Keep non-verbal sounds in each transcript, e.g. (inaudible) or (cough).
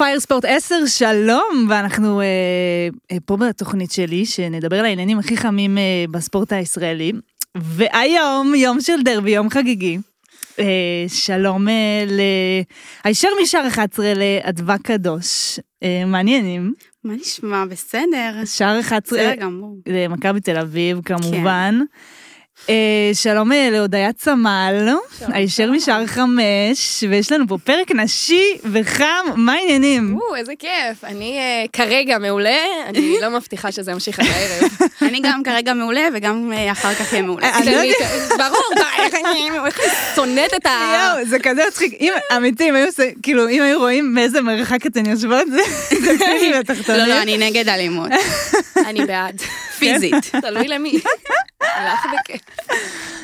פייר ספורט 10, שלום, ואנחנו אה, אה, פה בתוכנית שלי, שנדבר על העניינים הכי חמים אה, בספורט הישראלי. והיום, יום של דרבי, יום חגיגי. אה, שלום אה, ל... הישר משער 11 לאדווה קדוש. אה, מעניינים. מה נשמע? בסדר. שער 11 בסדר גמור. למכבי תל אביב, כמובן. אה, שלום אה, להודיה צמל, הישר משער 5, ויש לנו פה פרק נשי וחם, מה העניינים? או, איזה כיף. אני אה, כרגע מעולה, אני לא מבטיחה שזה ימשיך עד הערב. (laughs) אני גם כרגע מעולה וגם אה, אחר כך יהיה מעולה. אני לא ברור, (laughs) איך אני שונאת את ה... יואו, זה כזה מצחיק, אם, אמיתי, אם היו עושה, כאילו, אם היו רואים מאיזה מרחק אתן יושבות, זה זה (laughs) פילים לא. לא, אני נגד אלימות. אני בעד. פיזית. תלוי למי. הלך בכיף.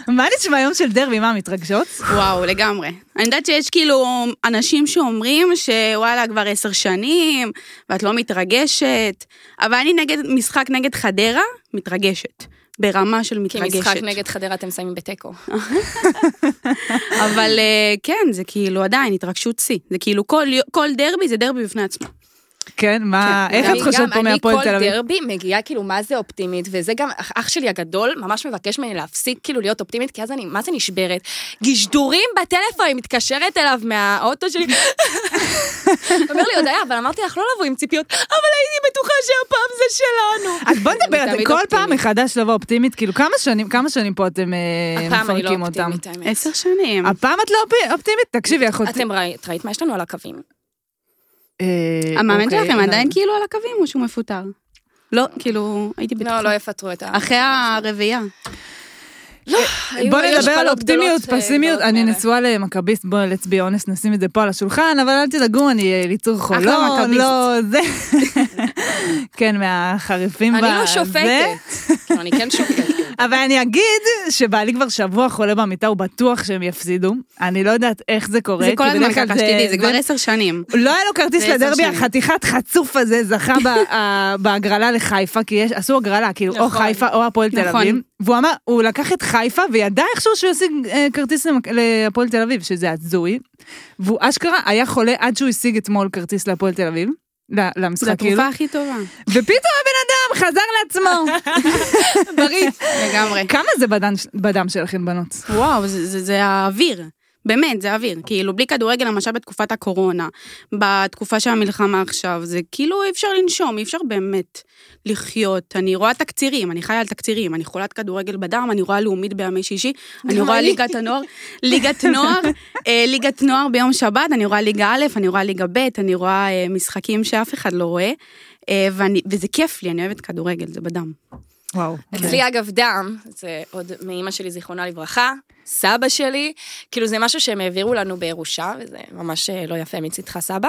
מה נשמע יום של דרבי, מה, מתרגשות? וואו, לגמרי. אני יודעת שיש כאילו אנשים שאומרים שוואלה, כבר עשר שנים, ואת לא מתרגשת, אבל אני נגד משחק נגד חדרה, מתרגשת. ברמה של כי מתרגשת. משחק נגד חדרה אתם שמים בתיקו. (laughs) אבל אה, כן, זה כאילו עדיין התרגשות שיא. זה כאילו כל, כל דרבי זה דרבי בפני עצמו. כן, מה, איך את אני חושבת פה מהפועל תל אני אביב? כל דרבי מגיעה כאילו מה זה אופטימית, וזה גם, אח- שלי הגדול ממש מבקש ממני להפסיק כאילו להיות אופטימית, כי אז אני, מה זה נשברת? גשדורים בטלפון, היא מתקשרת אליו מהאוטו שלי. (laughs) אומר לי, הודיה, אבל אמרתי לך לא לבוא עם ציפיות, אבל הייתי בטוחה שהפעם זה שלנו. אז בוא נדבר על זה, תמיד כל פעם. מחדש לבוא אופטימית, כאילו כמה שנים, כמה שנים פה אתם אה, הפעם אני לא מפרקים אותם? אופטימית, האמת. עשר שנים. הפעם את לא אופ- אופטימית? תקשיבי, אחותי. אתם ראית מה יש לנו על הקווים? אה, המאמן אוקיי, שלכם לא. עדיין כאילו על הקווים או שהוא מפוטר? לא, כאילו, הייתי בטוחה. לא, לא יפטרו את ה... אחרי הרביעייה. היו- בוא היו נדבר על אופטימיות, אה, פסימיות, אני. נשואה למכביסט, בוא let's be honest, נשים את זה פה על השולחן, אבל אל תדאגו, אני אה, ליצור חולון, מכביסט. לא, זה, (laughs) כן, מהחריפים אני לא בזה. שופטת. כאילו, אני כן שופטת. אבל אני אגיד שבעלי כבר שבוע חולה במיטה, הוא בטוח שהם יפסידו. אני לא יודעת איך זה קורה. זה כל הזמן ככה, שתדעי, זה כבר עשר שנים. לא היה לו כרטיס לדרבי. החתיכת חצוף הזה זכה (laughs) בהגרלה לחיפה, כי עשו הגרלה, כאילו, או נכון. חיפה או הפועל תל נכון. אביב. והוא אמר, הוא לקח את חיפה וידע איכשהו שהוא ישיג אה, כרטיס להפועל תל אביב, שזה הזוי. והוא אשכרה היה חולה עד שהוא השיג אתמול כרטיס להפועל תל אביב. זו למשחק כאילו, התרופה הכי טובה. ופתאום הבן אדם חזר לעצמו. (laughs) בריא. לגמרי. כמה זה בדם, בדם שלכם בנות? וואו, זה- זה זה האוויר. באמת, זה האוויר. כאילו, בלי כדורגל, למשל בתקופת הקורונה, בתקופה של המלחמה עכשיו, זה כאילו אי אפשר לנשום, אי אפשר באמת לחיות. אני רואה תקצירים, אני חיה על תקצירים, אני חולת כדורגל בדם, אני רואה לאומית בימי שישי, אני רואה. ליגת הנוער, ליגת נוער, אה, ליגת נוער ביום שבת, אני רואה ליגה א', אני רואה ליגה ב', אני רואה אה, משחקים שאף אחד לא רואה, אה, ואני- וזה כיף לי, אני אוהבת כדורגל, זה בדם. וואו. אצלי אגב דם, זה עוד מאימא שלי זיכרונה לברכה, סבא שלי, כאילו זה משהו שהם העבירו לנו בירושה, וזה ממש אה, לא יפה מצידך סבא.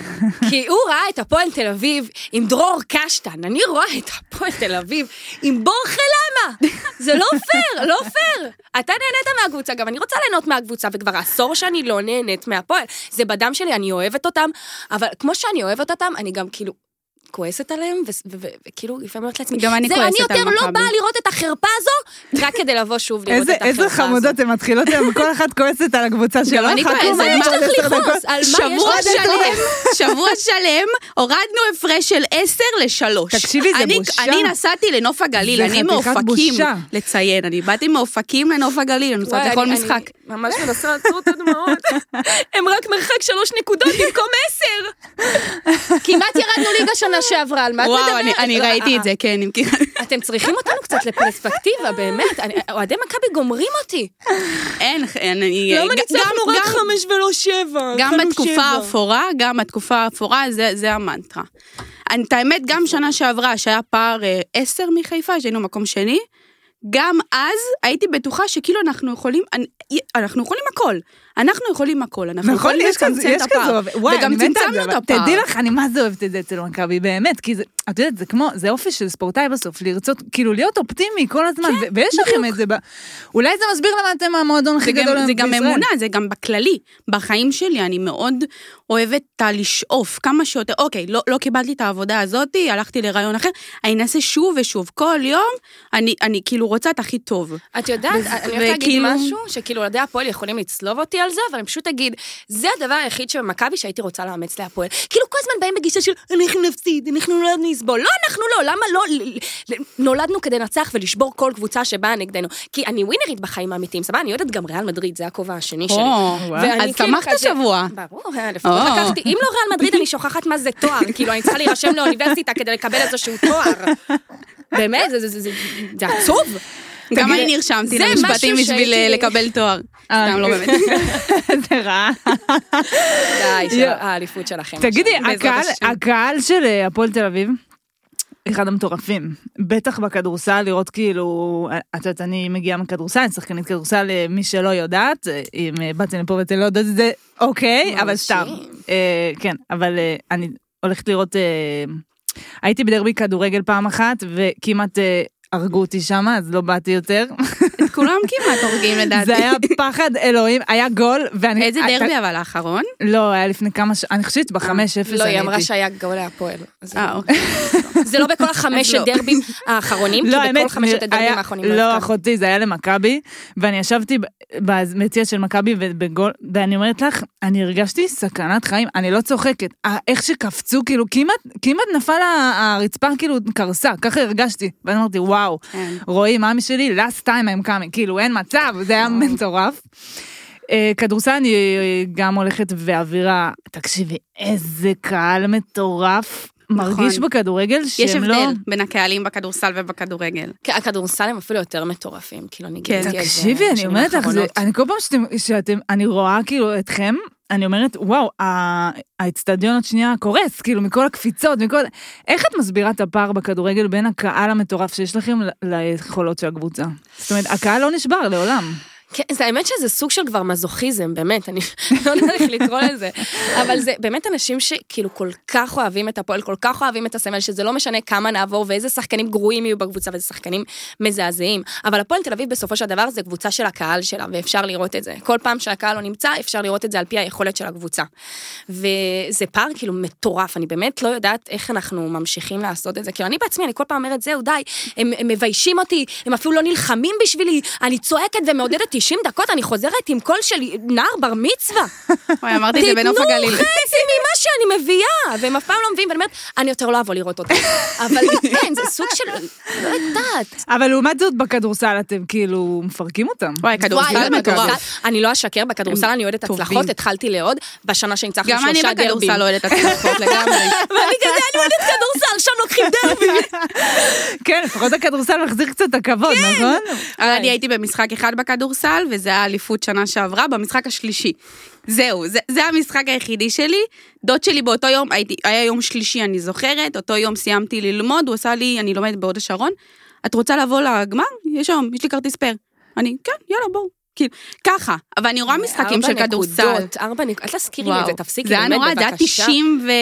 (laughs) כי הוא ראה את הפועל תל אביב עם דרור קשטן, אני רואה את הפועל תל אביב עם בורחה למה? זה לא פייר, לא פייר. אתה נהנית מהקבוצה, גם אני רוצה ליהנות מהקבוצה, וכבר עשור שאני לא נהנית מהפועל. זה בדם שלי, אני אוהבת אותם, אבל כמו שאני אוהבת אותם, אני גם כאילו... כועסת עליהם, ו- ו- ו- וכאילו לפעמים אומרת לעצמי, גם אני זהו, כועסת אני על יותר לא מכבי." באה לראות את החרפה הזו, רק כדי לבוא שוב לראות את החרפה הזו. איזה חמודות, הן מתחילות היום, כל אחת כועסת על הקבוצה שלו. אני חכו, כועסת, מה יש לך עשר לכעוס? על מה יש שבוע לך לכעוס? שלם, שבוע שלם, הורדנו הפרש של 10 לשלוש. תקשיבי, זה אני- בושה. אני נסעתי לנוף הגליל, זה אני מאופקים. לציין, אני באתי מאופקים לנוף הגליל, אני נוסעת לכל אני- משחק. אני ממש מנסה לעצור את הדמעות. (laughs) הם רק מרחק שלוש נקודות במקום עשר. (laughs) כמעט ירדנו ליגה שנה שעברה, על מה את מדברת? וואו, אני- אני לא, ראיתי את זה, כן, אם (laughs) כי... אתם צריכים אותנו קצת לפרספקטיבה, באמת. אוהדי מכבי גומרים אותי. אין, אני... למה גם- ניצחנו רק חמש ולא שבע? גם בתקופה. האפורה, גם בתקופה האפורה, זה, זה המנטרה. אני- את האמת, גם שנה שעברה, שהיה פער אה, עשר מחיפה, שהיינו מקום שני, גם אז הייתי בטוחה שכאילו אנחנו יכולים, אנחנו יכולים הכל. אנחנו יכולים הכל, אנחנו נכון, יכולים לצמצם את הפער. כזו, וואי, וגם אני מתה על צמצמנו זה, את אבל הפער. תדעי לך, אני מה זה אוהבת את זה אצל מכבי, באמת, כי זה, את יודעת, זה כמו, זה אופי של ספורטאי בסוף, לרצות, כאילו להיות אופטימי כל הזמן, ו- ויש לכם את זה, ב- אולי זה מסביר למה אתם המועדון הכי זה גדול גם, היום זה גם בישראל. אמונה, זה גם בכללי. בחיים שלי אני מאוד אוהבת את הלשאוף כמה שיותר. אוקיי, לא, לא קיבלתי את העבודה הזאתי, הלכתי לרעיון אחר, אני אנסה שוב ושוב. כל יום אני, אני כאילו רוצה את הכי טוב. את יודעת, אני הולכת להגיד משהו, שכאילו אוהדי הפועל יכולים לצלוב אותי על זה, אבל אני פשוט אגיד, זה הדבר היחיד שבמכבי שהייתי רוצה לאמץ להפועל. כאילו כל הזמן באים בגישה של אנחנו נפסיד, אנחנו לא נסבול. לא, אנחנו לא, למה לא? נולדנו כדי לנצח ולשבור כל קבוצה שבאה נגדנו. כי אני ווינרית בחיים האמיתיים, סבבה? אני אוהדת גם ריאל מדריד, זה הכובע השני שלי. או, אז כאילו שמחת כזה- שבוע. ברור, לפחות או. לקחתי, אם לא ריאל מדריד אני שוכחת מה זה תואר, (laughs) כאילו אני צריכה להירשם לאוניברסיטה כדי לקבל איזשהו תואר. באמת, זה- עצוב. גם אני נרשמתי למשפטים בשביל אה, לקבל תואר. אה, סתם, לא באמת. (laughs) זה רע. די. האליפות שלכם. תגידי, הקהל- של אה, הפועל תל אביב, אחד המטורפים. בטח בכדורסל, לראות כאילו, את יודעת, אני מגיעה מכדורסל, אני שחקנית כדורסל, אה, מי שלא יודעת, אה, אם אה, באתם לפה ואתם לא יודעת את זה, אוקיי, אבל. סתם. אה, כן, אבל אה, אני הולכת לראות, אה, הייתי בדרבי כדורגל פעם אחת, וכמעט אה, הרגו אותי שם, אז לא באתי יותר. את כולם כמעט הורגים (laughs) לדעתי. זה היה פחד אלוהים, היה גול, ואני... איזה דרבי אבל האחרון? לא, היה לפני כמה ש... אני חושבת בחמש אפס לא, היא אמרה. שהיה גול להפועל. אה, לא. אוקיי. זה לא בכל החמשת אז לא. דרבים האחרונים, כי לא, בכל חמשת הדרבים האחרונים לא, הבקענו. אחותי, זה היה למכבי, ואני ישבתי במציע של מכבי ובגול, ואני אומרת לך, אני הרגשתי סכנת חיים, אני לא צוחקת. ה- איך שקפצו, כאילו, כמעט, נפל הרצפה, כאילו, קרסה, ככה הרגשתי. ואני אמרתי, וואו, כן. רועי, מאמי שלי, last time I'm coming, כאילו, אין מצב, זה היה מטורף. אה, כדורסל אני אה, גם הולכת ואווירה, תקשיבי, איזה קהל מטורף. מרגיש נכון. בכדורגל יש שהם לא... הבדל בין הקהלים בכדורסל ובכדורגל. כן, הכדורסל הם אפילו יותר מטורפים, כאילו, אני כן. גיליתי את זה תקשיבי, אני אומרת לך. אני כל פעם שאתם, שאתם, אני רואה כאילו אתכם, אני אומרת, וואו, האצטדיון עוד שנייה קורס, כאילו, מכל הקפיצות, מכל... איך את מסבירה את הפער בכדורגל בין הקהל המטורף שיש לכם ליכולות של הקבוצה? זאת אומרת, הקהל לא נשבר לעולם. כן, זה האמת שזה סוג של כבר מזוכיזם, באמת, אני (laughs) לא יודעת איך לקרוא לזה. אבל זה באמת אנשים שכאילו כל כך אוהבים את הפועל, כל כך אוהבים את הסמל, שזה לא משנה כמה נעבור ואיזה שחקנים גרועים יהיו בקבוצה ואיזה שחקנים מזעזעים. אבל הפועל תל אביב בסופו של דבר זה קבוצה של הקהל שלה, ואפשר לראות את זה. כל פעם שהקהל לא נמצא, אפשר לראות את זה על פי היכולת של הקבוצה. וזה פער כאילו מטורף, אני באמת לא יודעת איך אנחנו ממשיכים לעשות את זה. כאילו אני בעצמי, אני כל פעם אומרת, זהו, די, הם, הם מביישים אותי, הם אפילו לא נלחמים בשבילי, אני צועקת ומעודדת 90 דקות, אני חוזרת עם קול של נער בר מצווה. וואי, אמרתי את זה בנוף תיתנו הגליל. חצי ממה שאני מביאה, והם אף פעם לא מביאים, ואני אומרת, אני יותר לא אבוא לראות אותם. (laughs) אבל כן, זה סוג של, לא יודעת. אבל לעומת זאת, בכדורסל אתם כאילו מפרקים אותם. וואי, כדורסל וואי, מטורף. אני לא אשקר, בכדורסל אני אוהדת. הצלחות, התחלתי לאהוד, בשנה שניצחנו גם אני שלושה דרבים. בכדורסל אוהדת הצלחות לגמרי. (laughs) ואני כזה, אני אוהדת כדורסל, שם לוקחים דרבי. (laughs) כן, לפחות הכדורסל מחזיר קצת את הכבוד, נכון? אבל אני הייתי במשחק אחד בכדורסל, וזה היה אליפות שנה שעברה, במשחק השלישי. זהו, זה, זה המשחק היחידי שלי. דוד שלי באותו יום, הייתי, היה יום שלישי, אני זוכרת, אותו יום סיימתי ללמוד, הוא עשה לי, אני לומדת בהוד השרון, את רוצה לבוא לגמר? יש היום, יש לי כרטיס פר. אני, כן, יאללה, בואו. כאילו, ככה, אבל אני רואה משחקים של ארבע כדורסל. נקודות, ארבע נקודות, אל תזכירי את זה, תפסיקי, זה היה באמת, נורא, זה היה בבקשה. 94,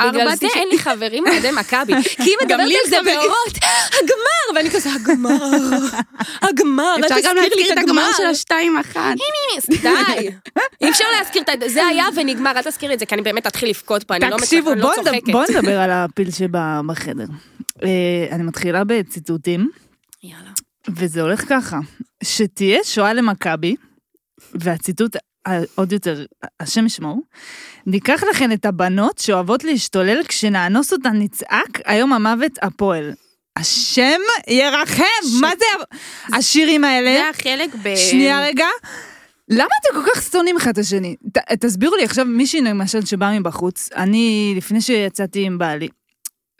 בגלל זה אין לי חברים אוהדי (laughs) מכבי, (laughs) כי היא מדברת על זה. באורות, (laughs) הגמר, ואני כזה, הגמר, הגמר, אל אפשר גם תזכיר לי להזכיר את הגמר. של השתיים אחת. די, אי אפשר להזכיר את זה, זה היה ונגמר, אל תזכירי את זה, כי אני באמת אתחיל לבכות פה, אני לא תקשיבו, לא בואו נדבר- צוחקת. בואו נדבר על הפיל שבחדר. אה, אני מתחילה בציטוטים. יאללה. וזה הולך ככה, שתהיה שואה למכבי, והציטוט עוד יותר, השם ישמור, ניקח לכן את הבנות שאוהבות להשתולל כשנאנוס אותן נצעק, היום המוות הפועל. השם ירחם, מה זה השירים האלה? זה החלק ב... שנייה רגע. למה אתם כל כך שונאים אחד את השני? ת, תסבירו לי עכשיו מישהי למשל שבאה מבחוץ, אני לפני שיצאתי עם בעלי,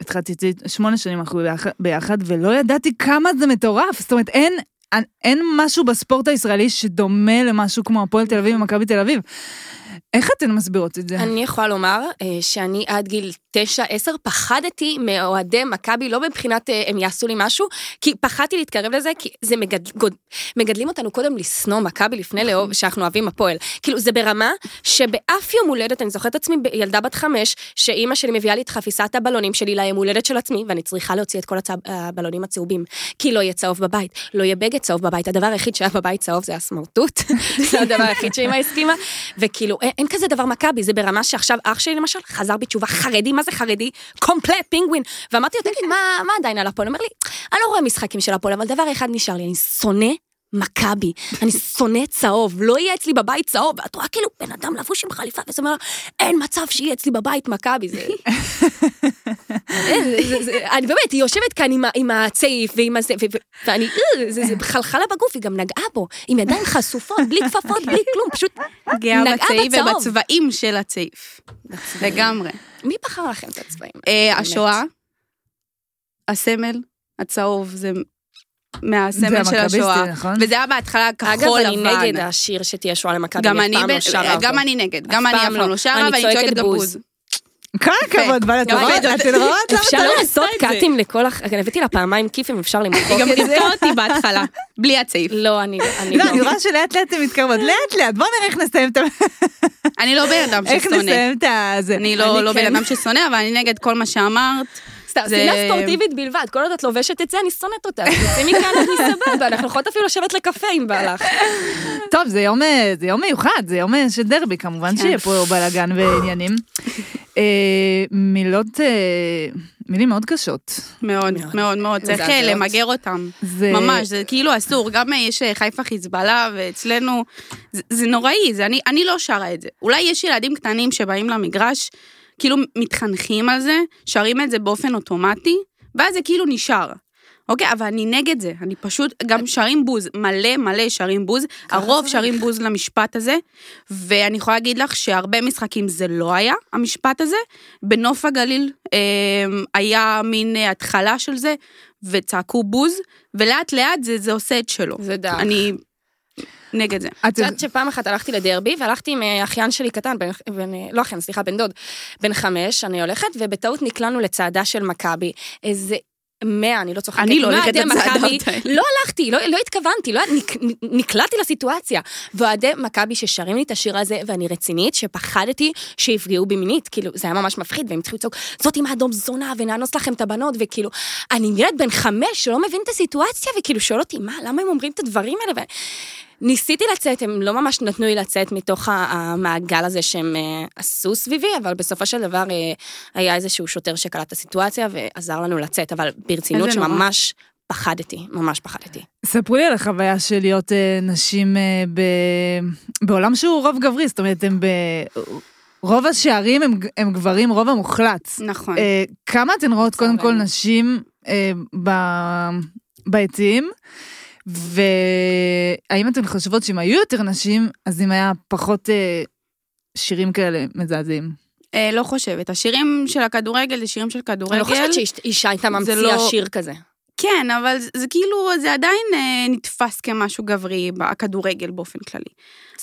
התחלתי שמונה שנים אנחנו ביחד ולא ידעתי כמה זה מטורף, זאת אומרת אין, אין, משהו בספורט הישראלי שדומה למשהו כמו הפועל תל אביב ומכבי תל אביב. איך אתן מסבירות את זה? אני יכולה לומר אה, שאני עד גיל 9-10 פחדתי מאוהדי מכבי, לא מבחינת אה, הם יעשו לי משהו, כי פחדתי להתקרב לזה, כי זה מגד... גוד... מגדלים אותנו קודם לשנוא מכבי לפני לאהוב שאנחנו אוהבים הפועל. כאילו זה ברמה שבאף יום הולדת, אני זוכרת את עצמי ילדה בת חמש, שאימא שלי מביאה לי את חפיסת הבלונים שלי ליום הולדת של עצמי, ואני צריכה להוציא את כל הצה... הבלונים הצהובים, כי לא יהיה צהוב בבית, לא יהיה בגד צהוב בבית, הדבר היחיד שהיה בבית צהוב זה הסמרטוט, (laughs) זה הדבר היחיד שאימא הסכימה, וכאילו אין, אין כזה דבר מכבי, זה ברמה שעכשיו אח שלי למשל חזר בתשובה חרדי, מה זה חרדי? קומפלט, פינגווין. ואמרתי לו, תגיד, מה, עדיין על הפועל? הוא אומר לי, אני לא רואה משחקים של הפועל, אבל דבר אחד נשאר לי, אני שונא מכבי, אני שונא צהוב, לא יהיה אצלי בבית צהוב, ואת רואה כאילו בן אדם לבוש עם חליפה, וזה אומר, אין מצב שיהיה אצלי בבית מכבי, זה... (laughs) אני באמת, היא יושבת כאן עם הצעיף ועם הזה, ואני, אה, זה חלחלה בגוף, היא גם נגעה בו, עם ידיים חשופות, בלי כפפות, בלי כלום, פשוט גאה נגעה בצעיף בצהוב. ובצבעים של הצעיף. לגמרי. מי בחר לכם את הצבעים? אה. השואה, הסמל, הצהוב, זה מהסמל של השואה. נכון? וזה היה בהתחלה אגב, כחול אני לבן. נגד השיר שתהיה שואה למכבי, גם אני אני אף פעם ב- לא שרה אותו. גם אני נגד, גם אני אף פעם לא שרה, אני ואני צועקת גם בוז. כל הכבוד, בא גם לטובות, אני- אתן רואות? למה אפשר לא לעשות את? קאטים לכל הח... הבאתי לה פעמיים כיפים, אפשר למחוק היא גם את זה? קיבלה אותי בהתחלה, בלי הצעיף. לא, אני אני לא, לא. אני רואה שלאט לאט הן מתקרבות, לאט לאט, בוא נראה איך נסיים את ה... אני לא בן אדם איך ששונא. נסיים את ה... אני לא אני לא כן. בן אדם ששונא, אבל אני נגד כל מה שאמרת. סתם, זה- שנאה ספורטיבית בלבד, כל עוד את לובשת את זה, אני שונאת אותה. תצאי מכאן, אני סבבה, אנחנו יכולות אפילו לשבת לקפה אם בא לך. טוב, זה יום, אה, זה יום מיוחד, זה יום אה, של דרבי, כמובן כן. שיהיה פה בלאגן ועניינים. אה, מילות, מילים מאוד קשות. מאוד, מאוד. מאוד צריך. למגר אותם. זה... ממש, זה כאילו אסור. גם יש חיפה חיזבאללה, ואצלנו, זה, זה נוראי, זה, אני, אני לא שרה את זה. אולי יש ילדים קטנים שבאים למגרש, כאילו מתחנכים על זה, שרים את זה באופן אוטומטי, ואז זה כאילו נשאר. אוקיי, אבל אני נגד זה, אני פשוט, גם שרים בוז, מלא מלא שרים בוז, הרוב. שרים בוז למשפט הזה, ואני יכולה להגיד לך שהרבה משחקים זה לא היה, המשפט הזה. בנוף הגליל אה, היה מין אה, התחלה של זה, וצעקו בוז, ולאט לאט זה, זה עושה את שלו. זה דק. אני נגד זה. את יודעת שפעם אחת הלכתי לדרבי, והלכתי עם אה, אחיין שלי קטן, בן, בן, אה, לא אחיין, סליחה, בן דוד, בן חמש, אני הולכת, ובטעות נקלענו לצעדה של מכבי. איזה... מאה, אני לא צוחקת. אני לא הולכת לצעדות. האלה. לא הלכתי, לא, לא התכוונתי, לא, נק, נקלעתי לסיטואציה. ואוהדי מכבי ששרים לי את השיר הזה, ואני רצינית, שפחדתי שיפגעו בי מינית, כאילו, זה היה ממש מפחיד, והם התחילו לצעוק, זאת עם האדום זונה, ונאנוס לכם את הבנות, וכאילו, אני ילד בן חמש שלא מבין את הסיטואציה, וכאילו שואל אותי, מה, למה הם אומרים את הדברים האלה? ו... ניסיתי לצאת, הם לא ממש נתנו לי לצאת מתוך המעגל הזה שהם אה, עשו סביבי, אבל בסופו של דבר אה, היה איזשהו שוטר שקלט את הסיטואציה ועזר לנו לצאת, אבל ברצינות איזה נורא. שממש פחדתי, ממש פחדתי. ספרו לי על החוויה של להיות אה, נשים ב... בעולם שהוא רוב גברי, זאת אומרת, הם ב... רוב השערים הם, הם גברים, רוב המוחלט. נכון. אה, כמה אתן רואות קודם כל. נשים אה, ב... ביציעים? והאם אתן חושבות שאם היו יותר נשים, אז אם היה פחות אה, שירים כאלה מזעזעים? אה, לא חושבת. השירים של הכדורגל זה שירים של כדורגל. אני לא חושבת שאישה הייתה ממציאה לא- שיר כזה. כן, אבל זה, זה כאילו, זה עדיין אה, נתפס כמשהו גברי בכדורגל באופן כללי.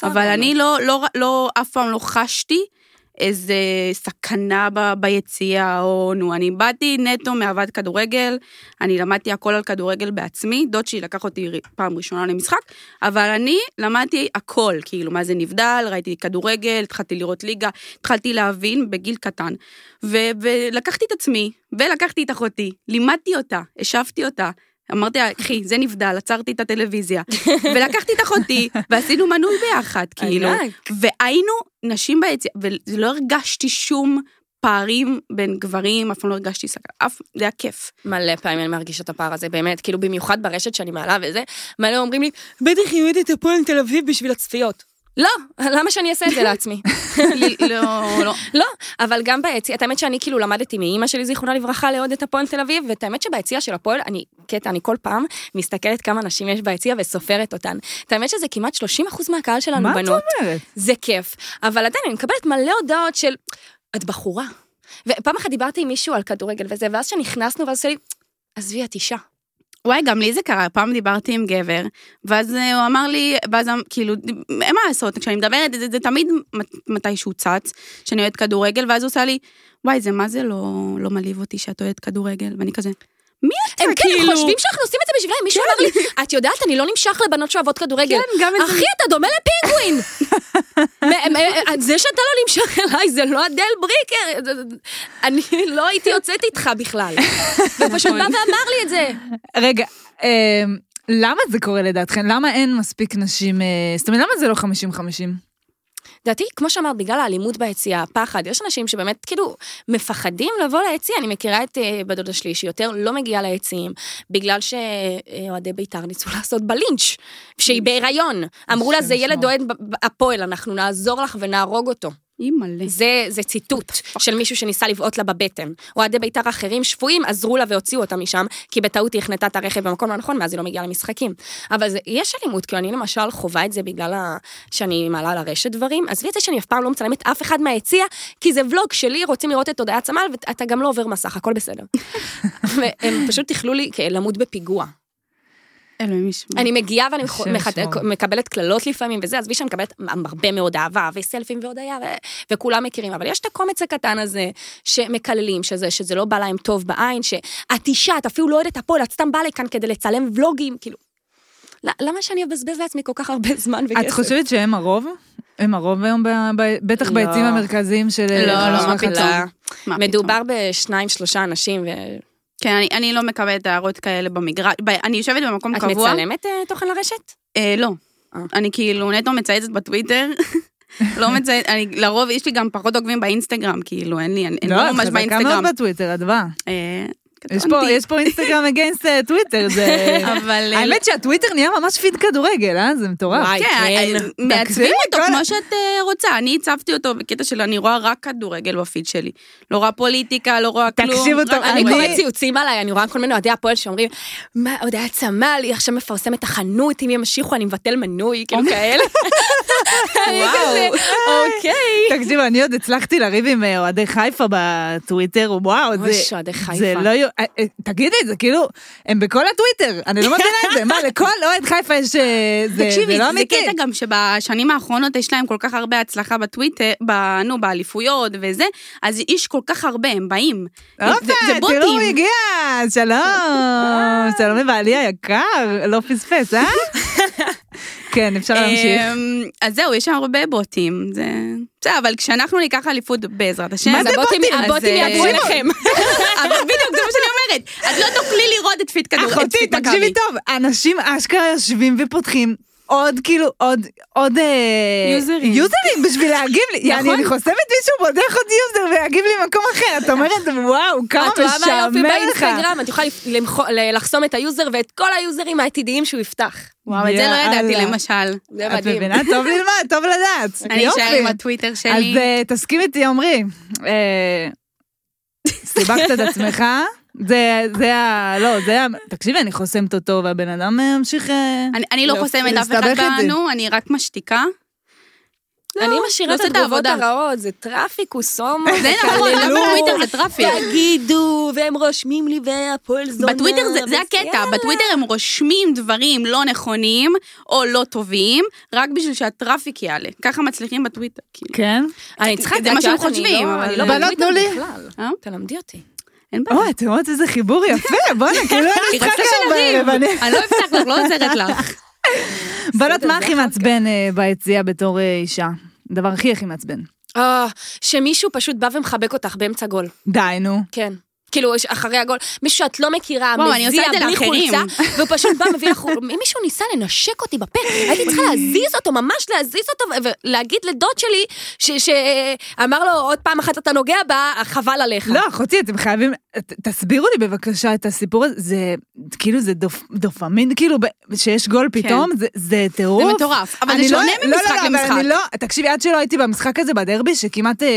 אבל אני לא, לא, לא, אף פעם לא חשתי איזה סכנה ב, ביציאה, או נו, אני באתי נטו מאהבת כדורגל, אני למדתי הכל על כדורגל בעצמי, דוד שלי לקח אותי פעם ראשונה למשחק, אבל אני למדתי הכל, כאילו, מה זה נבדל, ראיתי כדורגל, התחלתי לראות ליגה, התחלתי להבין בגיל קטן, ו- ולקחתי את עצמי, ולקחתי את אחותי, לימדתי אותה, השבתי אותה. אמרתי לה, קחי, זה נבדל, עצרתי את הטלוויזיה. (laughs) ולקחתי את אחותי, ועשינו מנוי ביחד, כאילו. והיינו נשים ביציאה, ולא הרגשתי שום פערים בין גברים, אף פעם לא הרגשתי סכנה, אף, זה היה כיף. מלא פעמים אני מרגישה את הפער הזה, באמת, כאילו במיוחד ברשת שאני מעלה וזה, מלא אומרים לי, בטח היא אוהדת הפועל תל אביב בשביל הצפיות. לא, למה שאני אעשה את זה לעצמי? (laughs) לא, לא. לא, אבל גם ביציע, את האמת שאני כאילו למדתי מאימא שלי, זיכרונה לברכה, לאוהד את הפועל תל אביב, ואת האמת שביציע של הפועל, אני, קטע, אני כל פעם מסתכלת כמה נשים יש ביציע וסופרת אותן. את האמת שזה כמעט 30% מהקהל שלנו מה את בנות. אומרת? זה כיף. אבל עדיין אני מקבלת מלא הודעות של, את בחורה. ופעם אחת דיברתי עם מישהו על כדורגל וזה, ואז שנכנסנו, ואז עושה לי, עזבי, את אישה. וואי, גם לי זה קרה, פעם דיברתי עם גבר, ואז אה, הוא אמר לי, ואז אמ- כאילו, אין מה לעשות, כשאני מדברת, זה, זה תמיד מת- מתישהו צץ, שאני אוהדת כדורגל, ואז הוא עושה לי, וואי, זה מה זה לא, לא מעליב אותי שאת אוהדת כדורגל, ואני כזה, מי אתה, הם כן, כאילו? הם חושבים שאנחנו עושים את זה בשבילם. מישהו אמר לי, את יודעת, אני לא נמשך לבנות שאוהבות כדורגל. כן, גם את זה. אחי, אתה דומה לפינגווין. (laughs) מ- זה שאתה לא נמשך אליי, זה לא אדל בריקר. אני לא הייתי יוצאת איתך בכלל. (laughs) הוא פשוט בא ואמר לי את זה. רגע, אה, למה זה קורה לדעתכם? למה אין מספיק נשים, אה, זאת אומרת, למה זה לא 50-50? לדעתי, כמו שאמרת, בגלל האלימות ביציאה, הפחד, יש אנשים שבאמת כאילו מפחדים לבוא ליציע. אני מכירה את אה, בת דודה שלי, שיותר לא מגיעה ליציעים, בגלל שאוהדי בית"ר ניסו (laughs) לעשות בה לינץ', שהיא בהיריון. אמרו לה, זה ילד ישמור." אוהד הפועל, אנחנו נעזור לך ונהרוג אותו. אימא'לה. זה, זה ציטוט של מישהו שניסה לבעוט לה בבטן. אוהדי בית"ר אחרים שפויים עזרו לה והוציאו אותה משם, כי בטעות היא החנתה את הרכב במקום הנכון, ואז היא לא מגיעה למשחקים. אבל זה, יש אלימות, כאילו אני למשל חווה את זה בגלל ה... שאני מעלה לרשת דברים. עזבי את זה שאני אף פעם לא מצלמת אף אחד מהיציע, כי זה ולוג שלי, רוצים לראות את הודעת סמל, ואתה גם לא עובר מסך, הכל בסדר. (laughs) והם פשוט תכלו לי כן, למות בפיגוע. אלוהים ישמע. אני מגיעה ואני מחת-. מקבלת קללות לפעמים וזה, עזבי שאני מקבלת הרבה מאוד אהבה וסלפים והודיה ו- וכולם מכירים, אבל יש את הקומץ הקטן הזה שמקללים, שזה, שזה לא בא להם טוב בעין, שאת אישה, את אפילו לא אוהדת הפועל, את סתם באה לכאן כדי לצלם ולוגים, כאילו. למה שאני אבזבז לעצמי כל כך הרבה זמן וכסף? את חושבת שהם הרוב? הם הרוב היום, ב- ב- בטח לא. ביציעים המרכזיים של... לא, לא, מה. פתאום. מדובר בשניים, שלושה אנשים, ואת כן, אני, אני לא מקבלת הערות כאלה במגרש. אני יושבת במקום קבוע. מצלמת אה, תוכן לרשת? אה, לא. אה. אני כאילו נטו מצייצת בטוויטר. (laughs) לא (laughs) מצייצת, אני לרוב, יש לי גם פחות עוקבים באינסטגרם, כאילו, אין לי, אני אני לא, לא את ממש חזקה באינסטגרם. מאוד בטוויטר, אדווה. אה, יש פה- קטונתי. יש פה אינסטגרם אגיינסט טוויטר, זה... (laughs) אבל... האמת שהטוויטר נהיה ממש פיד כדורגל, אה? זה מטורף. וואי, כן, כן. אה, מעצבים אותו כמו שאת אה, רוצה. אני הצבתי אותו בקטע של אני רואה רק כדורגל בפיד שלי. לא רואה פוליטיקה, לא רואה כלום. תקשיבו טוב, רק אני אני- קוראת ציוצים עליי, אני רואה כל מיני אוהדי הפועל שאומרים, מה, הודעת סמל, היא עכשיו מפרסמת החנות, אם ימשיכו אני מבטל מנוי, כאילו כאלה. (laughs) אני כזה, אוקיי. תקשיבו, אני עוד הצלחתי לריב עם אה, אוהדי חיפה בטוויטר, וואו, זה... אוי, אוהדי חיפה. אה, אה, תגידי, זה כאילו, הם בכל הטוויטר, אני לא מבינה את זה. מה, (laughs) לכל אוהד חיפה יש... אה, זה תקשיבי, זה לא זה. קטע גם שבשנים האחרונות יש להם כל כך הרבה הצלחה בטוויטר, נו, באליפויות וזה, אז יש כל כך הרבה, הם באים. זה- הופה, זה תראו, הוא בוטים. הגיע, שלום, (laughs) שלום לבעלי היקר, לא פספס, אה? (laughs) כן, אפשר להמשיך. אמ, אז זהו, יש שם הרבה בוטים. זה... בסדר, אבל כשאנחנו ניקח אליפות בעזרת השם... מה אז זה הבוטים- בוטים? הבוטים אז, יעברו אה, אליכם. (laughs) אבל בדיוק, זה מה שאני אומרת. את לא תוכלי לראות את פיד כדור. את אחותי, מכבי. תקשיבי טוב, אנשים אשכרה יושבים ופותחים עוד כאילו, עוד, עוד... אה, יוזרים. יוזרים בשביל להגיב לי. יעני, נכון. אני חוסמת מישהו, פותח עוד יוזר ויגיב לי במקום אחר. את אומרת, וואו, כמה את רואה מה היופי משעמם לך. באינסטגרם, את יכולה לחסום את היוזר ואת כל היוזרים העתידיים שהוא יפתח. וואו, את זה לא ידעתי. למשל. זה את מדהים. מבינה? טוב (laughs) ללמד, טוב לדעת. אני אשאר. עם הטוויטר אז שלי. אה, תסכים איתי, עמרי. אה, סיבכת את עצמך. זה, זה ה... לא, זה ה... תקשיבי, אני חוסמת אותו, והבן אדם אה, ממשיך... אה, אני- אני לא לא, חוסמת אף אחד. בנו, אני רק משתיקה. אני לא, משאירה לא את התגובות. הרעות, זה traffic, הוא סומו. זה נכון, גם בטוויטר זה traffic. תגידו, והם רושמים לי והפועל זונה. בטוויטר זה, הקטע. בטוויטר הם רושמים דברים לא נכונים או לא טובים, רק בשביל שה traffic יעלה. ככה מצליחים בטוויטר. כאילו. כן? אני צריכה, זה מה שהם אני חושבים, לא- אבל- אני לא בנות, תנו לי. אה? תלמדי אותי. אין בעיה. אוי, אתם רואות איזה חיבור יפה, בואנה, כאילו היום שנריב. בערב. אני- אני לא אפתח לך, לא עוזרת לך. (laughs) בנות, מה הכי מעצבן אה, ביציאה בתור אה, אישה? הדבר הכי הכי מעצבן. אה, שמישהו פשוט בא ומחבק אותך באמצע גול. די, נו. כן. כאילו, אחרי הגול, מישהו שאת לא מכירה, וואו, אני מזיע עושה את זה בלי לאחרים. חולצה, והוא פשוט בא, מביא לך, מישהו ניסה לנשק אותי בפה, הייתי צריכה להזיז אותו, ממש להזיז אותו, ולהגיד לדוד שלי, שאמר לו, עוד פעם אחת אתה נוגע בה, חבל עליך. לא, אחותי, אתם חייבים, תסבירו לי בבקשה את הסיפור הזה, זה כאילו זה דופ- דופמין, כאילו שיש גול פתאום, זה- זה טירוף. זה מטורף, אבל זה לא- שונה לא, ממשחק לא, לא, למשחק. אני לא, תקשיבי, עד שלא הייתי במשחק הזה בדרבי, שכמעט אה,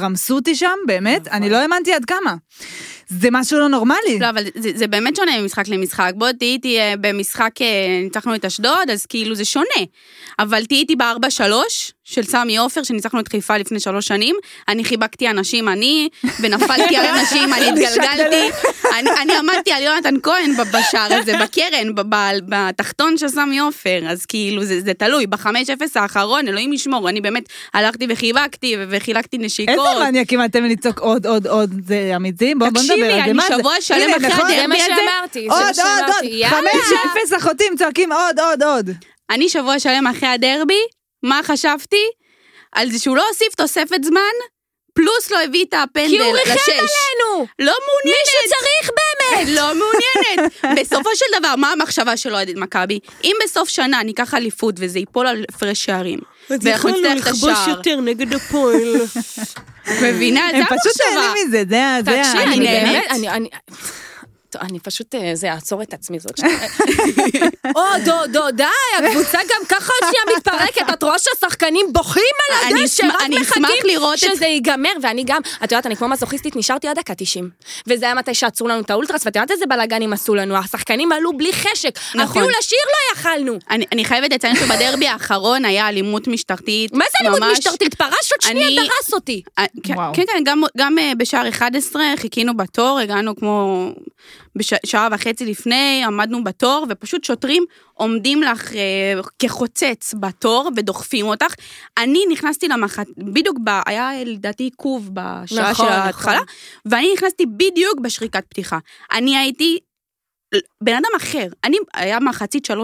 רמסו אותי שם, באמת, אני לא האמנתי עד כמה. זה משהו לא נורמלי. לא, אבל זה, זה באמת שונה ממשחק למשחק. בוא תהיי איתי אה, במשחק, אה, ניצחנו את אשדוד, אז כאילו זה שונה. אבל תהיי איתי בארבע שלוש של סמי עופר, שניצחנו את חיפה לפני שלוש שנים. אני חיבקתי אנשים, אני, ונפלתי על אנשים, אני (laughs) התגלגלתי. אני, אני עמדתי על יונתן כהן בשער הזה, בקרן, בתחתון של סמי עופר. אז כאילו, זה, זה תלוי. בחמש אפס האחרון, אלוהים ישמור, אני באמת הלכתי וחיבקתי וחילקתי נשיקות. איזה מניאקים אתם לצעוק עוד, עוד, עוד, זה אמיתי? בוא בוא נדבר על זה. תקשיבי, אני? שבוע שלם אחרי נכון? זה מה הדרבי הזה, שאמרתי, זה עוד, מה עוד, שאמרתי. עוד, יאללה. חמש אפס אחותים צועקים עוד, עוד, עוד. אני שבוע שלם אחרי הדרבי, מה חשבתי? על זה שהוא לא הוסיף תוספת זמן, פלוס לא הביא את הפנדל כי הוא ריחם לשש. עלינו! לא מעוניינת. מישהו צריך באמת! לא מעוניינת. בסופו של דבר, מה המחשבה של אוהדת מכבי? אם בסוף שנה ניקח אליפות וזה ייפול על הפרש שערים, ואנחנו נצטרך את השער, נגד הפועל. מבינה? זה הם פשוט המחשבה. נהנים מזה, זה ה... תקשיב, אני באמת. טוב, אני פשוט, אה, זה, אעצור את עצמי, זאת שנייה. (laughs) או, דו, דו, די, הקבוצה גם ככה עוד שנייה מתפרקת, את רואה שהשחקנים בוכים על אני הדשא, רק מחכים שזה ייגמר, ואני גם, את יודעת, אני כמו מזוכיסטית, נשארתי עד דקה 90. וזה היה מתי שעצרו לנו את האולטרס, ואת יודעת איזה בלאגנים עשו לנו, השחקנים עלו בלי חשק, נכון. אפילו לשיר לא יכלנו. אני, אני חייבת לציין שבדרבי האחרון היה אלימות משטרתית. מה זה אלימות ממש- משטרתית? פרש עוד שנייה דרס אותי. אה, כן. כן, כן, גם, גם אה, בשער 11 חיכינו בתור, הגענו כמו בשעה וחצי לפני, עמדנו בתור, ופשוט שוטרים עומדים לך אה, כחוצץ בתור ודוחפים אותך. אני נכנסתי למחט, בדיוק, ב, היה לדעתי עיכוב בשעה נכון, של נכון. ההתחלה, ואני נכנסתי בדיוק בשריקת פתיחה. אני הייתי בן אדם אחר. אני, היה מחצית 3-0,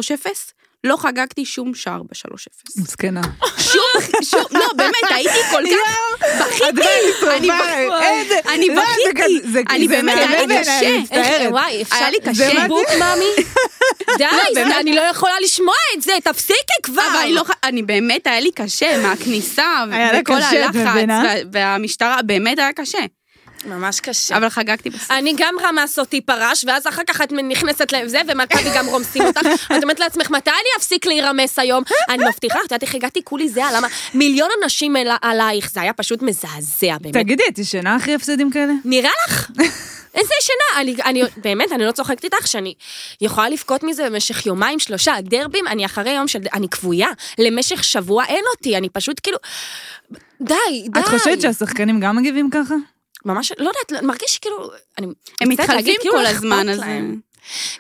לא חגגתי שום שער ב-3-0. מסכנה. שום, שום, לא, באמת, הייתי כל כך, בכיתי, אני לא, בכיתי, אני באמת, היה לי קשה. וואי, אפשר... היה לי זה קשה. חיבוק, מאמי. (laughs) די, באמת. זה- אני לא יכולה לשמוע את זה, תפסיקי כבר. אבל אני לא, אני באמת, היה לי קשה מהכניסה, וכל הלחץ, והמשטרה, באמת היה קשה. ממש קשה. אבל חגגתי בסוף. אני גם רמס אותי פרש, ואז אחר כך את נכנסת לזה, ומכבי גם רומסים אותך. את אומרת לעצמך, מתי אני אפסיק להירמס היום? אני מבטיחה, את יודעת איך הגעתי כולי זהה, למה? מיליון אנשים עלייך, זה היה פשוט מזעזע, באמת. תגידי, את ישנה אחרי הפסדים כאלה? נראה לך? (laughs) איזה ישנה, אני, אני, באמת, אני לא צוחקת איתך, שאני יכולה לבכות מזה במשך יומיים, שלושה, דרבים, אני אחרי יום של, אני כבויה, למשך שבוע אין אותי, אני פשוט כאילו, די, די. את חושבת שהשחקנים גם מגיבים ככה? ממש, לא יודעת, מרגיש כאילו, אני... הם מתחלפים כאילו כל לא הזמן, אז... להם.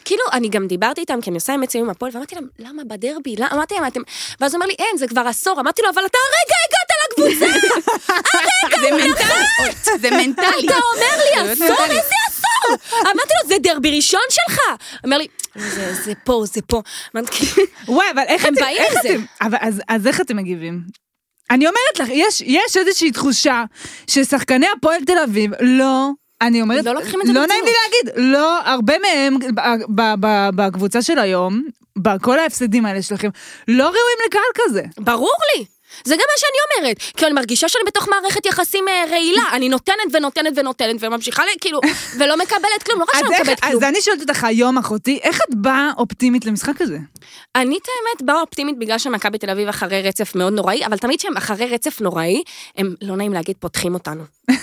כאילו, אני גם דיברתי איתם, כי אני עושה ימי ציונים עם הפועל, ואמרתי להם, למה בדרבי? למה? אמרתי להם, אתם... ואז הוא אומר לי, אין, זה כבר עשור. אמרתי לו, אבל אתה הרגע הגעת לקבוצה! (laughs) זה מנטלי, זה מנטלי. אתה אומר לי, זה עשור? איזה עשור? אמרתי לו, זה דרבי ראשון שלך! אומר לי, זה פה, זה פה. וואי, אבל איך הם אתם... באים איך עם זה. אתם... אבל אז- אז איך אתם מגיבים? אני אומרת לך, יש, יש איזושהי תחושה ששחקני הפועל תל אביב לא... אני אומרת, לא לוקחים את זה לא נעים לי. להגיד, לא, הרבה מהם בקבוצה של היום, בכל ההפסדים האלה שלכם, לא ראויים לקהל כזה. ברור לי. זה גם מה שאני אומרת, כי אני מרגישה שאני בתוך מערכת יחסים אה, רעילה, אני נותנת ונותנת ונותנת וממשיכה, כאילו, (laughs) ולא מקבלת כלום, לא רק שאני לא מקבלת כלום. אז אני שואלת אותך היום, אחותי, איך את באה אופטימית למשחק הזה? אני את האמת באה אופטימית בגלל שמכבי תל אביב אחרי רצף מאוד נוראי, אבל תמיד כשהם אחרי רצף נוראי, הם, לא נעים להגיד, פותחים אותנו. (laughs)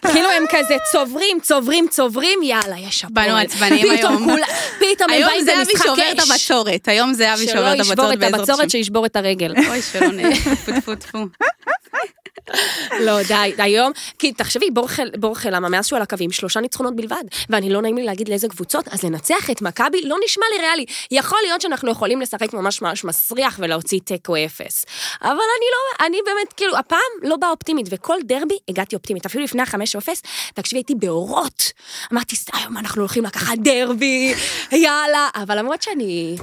כאילו הם כזה צוברים, צוברים, צוברים, יאללה, יש הפועל. באנו עצבניים פתאום היום. כולה- פתאום הם היום באים זה אבי במשחק שעובר את אש. הבצורת, היום זה אבי שלא שעובר את ישבור הבצורת את בעזרת הבצורת, השם. שישבור את הרגל. אוי, שלא נ... (laughs) טפו טפו טפו. לא, די, היום, כי תחשבי, בורחל, למה מאז שהוא על הקווים, שלושה ניצחונות בלבד, ואני לא נעים לי להגיד לאיזה קבוצות, אז לנצח את מכבי לא נשמע לי ריאלי. יכול להיות שאנחנו יכולים לשחק ממש ממש מסריח ולהוציא תיקו אפס. אבל אני לא, אני באמת, כאילו, הפעם לא באה אופטימית, וכל דרבי הגעתי אופטימית. אפילו לפני החמש אפס, תקשיבי, הייתי באורות. אמרתי, היום אנחנו הולכים לקחת דרבי, יאללה. אבל למרות שאני...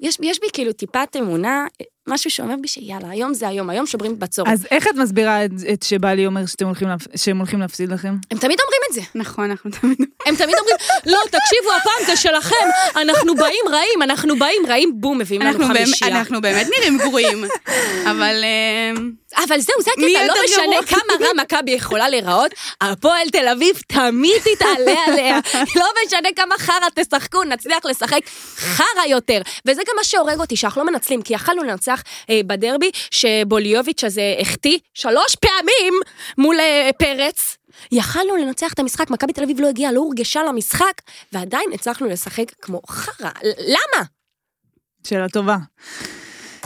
יש, יש בי כאילו טיפת אמונה, משהו שאומר בי שיאללה, היום זה היום, היום שוברים בצורת. אז איך את מסבירה את, את שבעלי אומר שאתם הולכים. שהם הולכים להפסיד לכם? הם תמיד אומרים את זה. נכון, אנחנו תמיד... הם תמיד אומרים, לא, תקשיבו, הפעם זה שלכם, אנחנו באים רעים, אנחנו באים רעים, בום, מביאים לנו חמישייה. אנחנו באמת נראים גרועים, אבל... אה, אבל זהו, זה הקטע, לא משנה? כמה רע מכבי יכולה להיראות, הפועל תל אביב תמיד תתעלה עליה. לא משנה כמה חרא תשחקו, נצליח לשחק חרא יותר. וזה גם מה שהורג אותי, שאנחנו לא מנצלים, כי יכלנו לנצח אה, בדרבי, שבוליוביץ' הזה החטיא שלוש פעמים מול אה, פרץ. יכלנו לנצח את המשחק, מכבי תל אביב לא הגיעה, לא הורגשה למשחק, ועדיין הצלחנו לשחק כמו חרא. למה? שאלה טובה.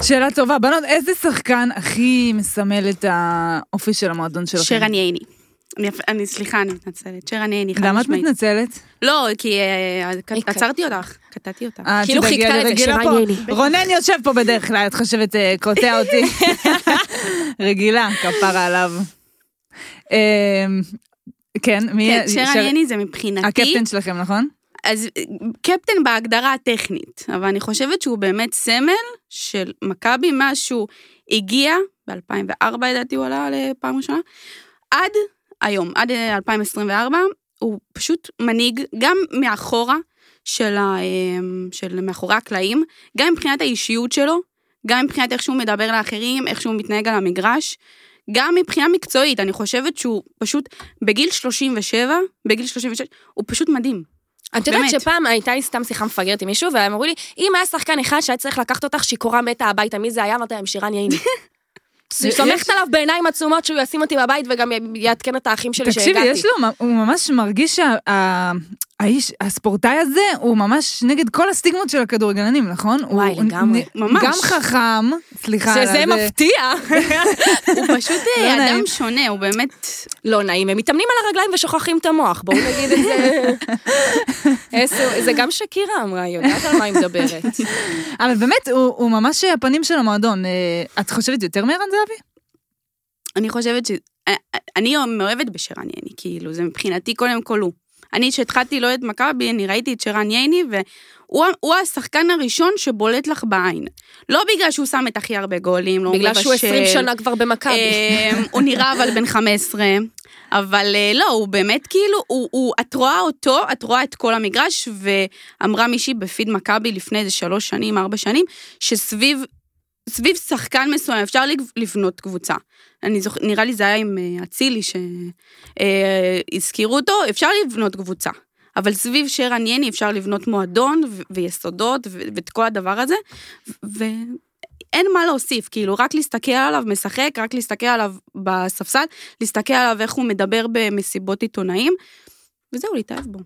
שאלה טובה. בנות, איזה שחקן הכי מסמל את האופי של המועדון שלכם? שרן ייני. אני, אני, סליחה, אני מתנצלת. שרן ייני, חד למה את. מתנצלת? לא, כי אה, היא עצרתי אותך, קטעתי אותך. אה, כאילו חיכתה אני לזה, רגילה שרן פה. ייני. רונן יושב פה בדרך כלל, את חושבת, אה, קוטע אותי. (laughs) רגילה, כפרה עליו. אה, כן, מי... כן, שר- ייני זה מבחינתי... הקפטן שלכם, נכון? אז אה, קפטן בהגדרה הטכנית, אבל אני חושבת שהוא באמת סמל של מכבי מאז שהוא הגיע, ב-2004 לדעתי הוא עלה לפעם ראשונה, עד היום, עד אה, 2024, הוא פשוט מנהיג גם מאחורה של, ה, אמ, של מאחורי הקלעים, גם מבחינת האישיות שלו, גם מבחינת איך שהוא מדבר לאחרים, איך שהוא מתנהג על המגרש, גם מבחינה מקצועית, אני חושבת שהוא פשוט, בגיל 37, בגיל 36, הוא פשוט מדהים. את יודעת. שפעם הייתה לי סתם שיחה מפגרת עם מישהו, והם אמרו לי, אם היה שחקן אחד שהיה צריך לקחת אותך שיכורה מתה הביתה, מי זה היה? אמרתי להם, שירן (laughs) ייני. סומכת עליו בעיניים עצומות שהוא ישים אותי בבית וגם יעדכן את האחים שלי שהגעתי. תקשיבי, יש לו, הוא ממש מרגיש שהאיש, הספורטאי הזה, הוא ממש נגד כל הסטיגמות של הכדורגלנים, נכון? וואי, לגמרי. ממש. גם חכם, סליחה. על שזה הזה. מפתיע. (laughs) הוא פשוט לא אה, נעים. אדם שונה, הוא באמת... לא נעים, הם מתאמנים על הרגליים ושוכחים את המוח, בואו נגיד את זה. (laughs) איזה- זה גם שקירה אמרה, היא יודעת על מה היא מדברת. (laughs) אבל באמת, הוא, ממש הפנים של המועדון. אה, את חושבת יותר מערן זהבי? אני חושבת ש... אה, אני מאוהבת בשרן ייני, כאילו, זה מבחינתי קודם כל הוא. אני, כשהתחלתי לאוהד מכבי, אני ראיתי את שרן ייני, והוא הוא השחקן הראשון שבולט לך בעין. לא בגלל שהוא שם את הכי הרבה גולים, לא בגלל שהוא מבשל. 20 שנה כבר במכבי. אמ, הוא נראה אבל בן 15, אבל אה, לא, הוא באמת כאילו, הוא, הוא, את רואה אותו, את רואה את כל המגרש, ואמרה מישהי בפיד מכבי לפני איזה שלוש שנים, ארבע שנים, שסביב סביב שחקן מסוים אפשר לב- לבנות קבוצה. אני זוכ... נראה לי זה היה עם אה, אצילי שהזכירו אותו, אפשר לבנות קבוצה. אבל סביב שרן יני אפשר לבנות מועדון ו- ויסודות ו- ואת כל הדבר הזה, ואין מה להוסיף, כאילו, רק להסתכל עליו משחק, רק להסתכל עליו בספסל, להסתכל עליו איך הוא מדבר במסיבות עיתונאים, וזהו, להתאהב בו.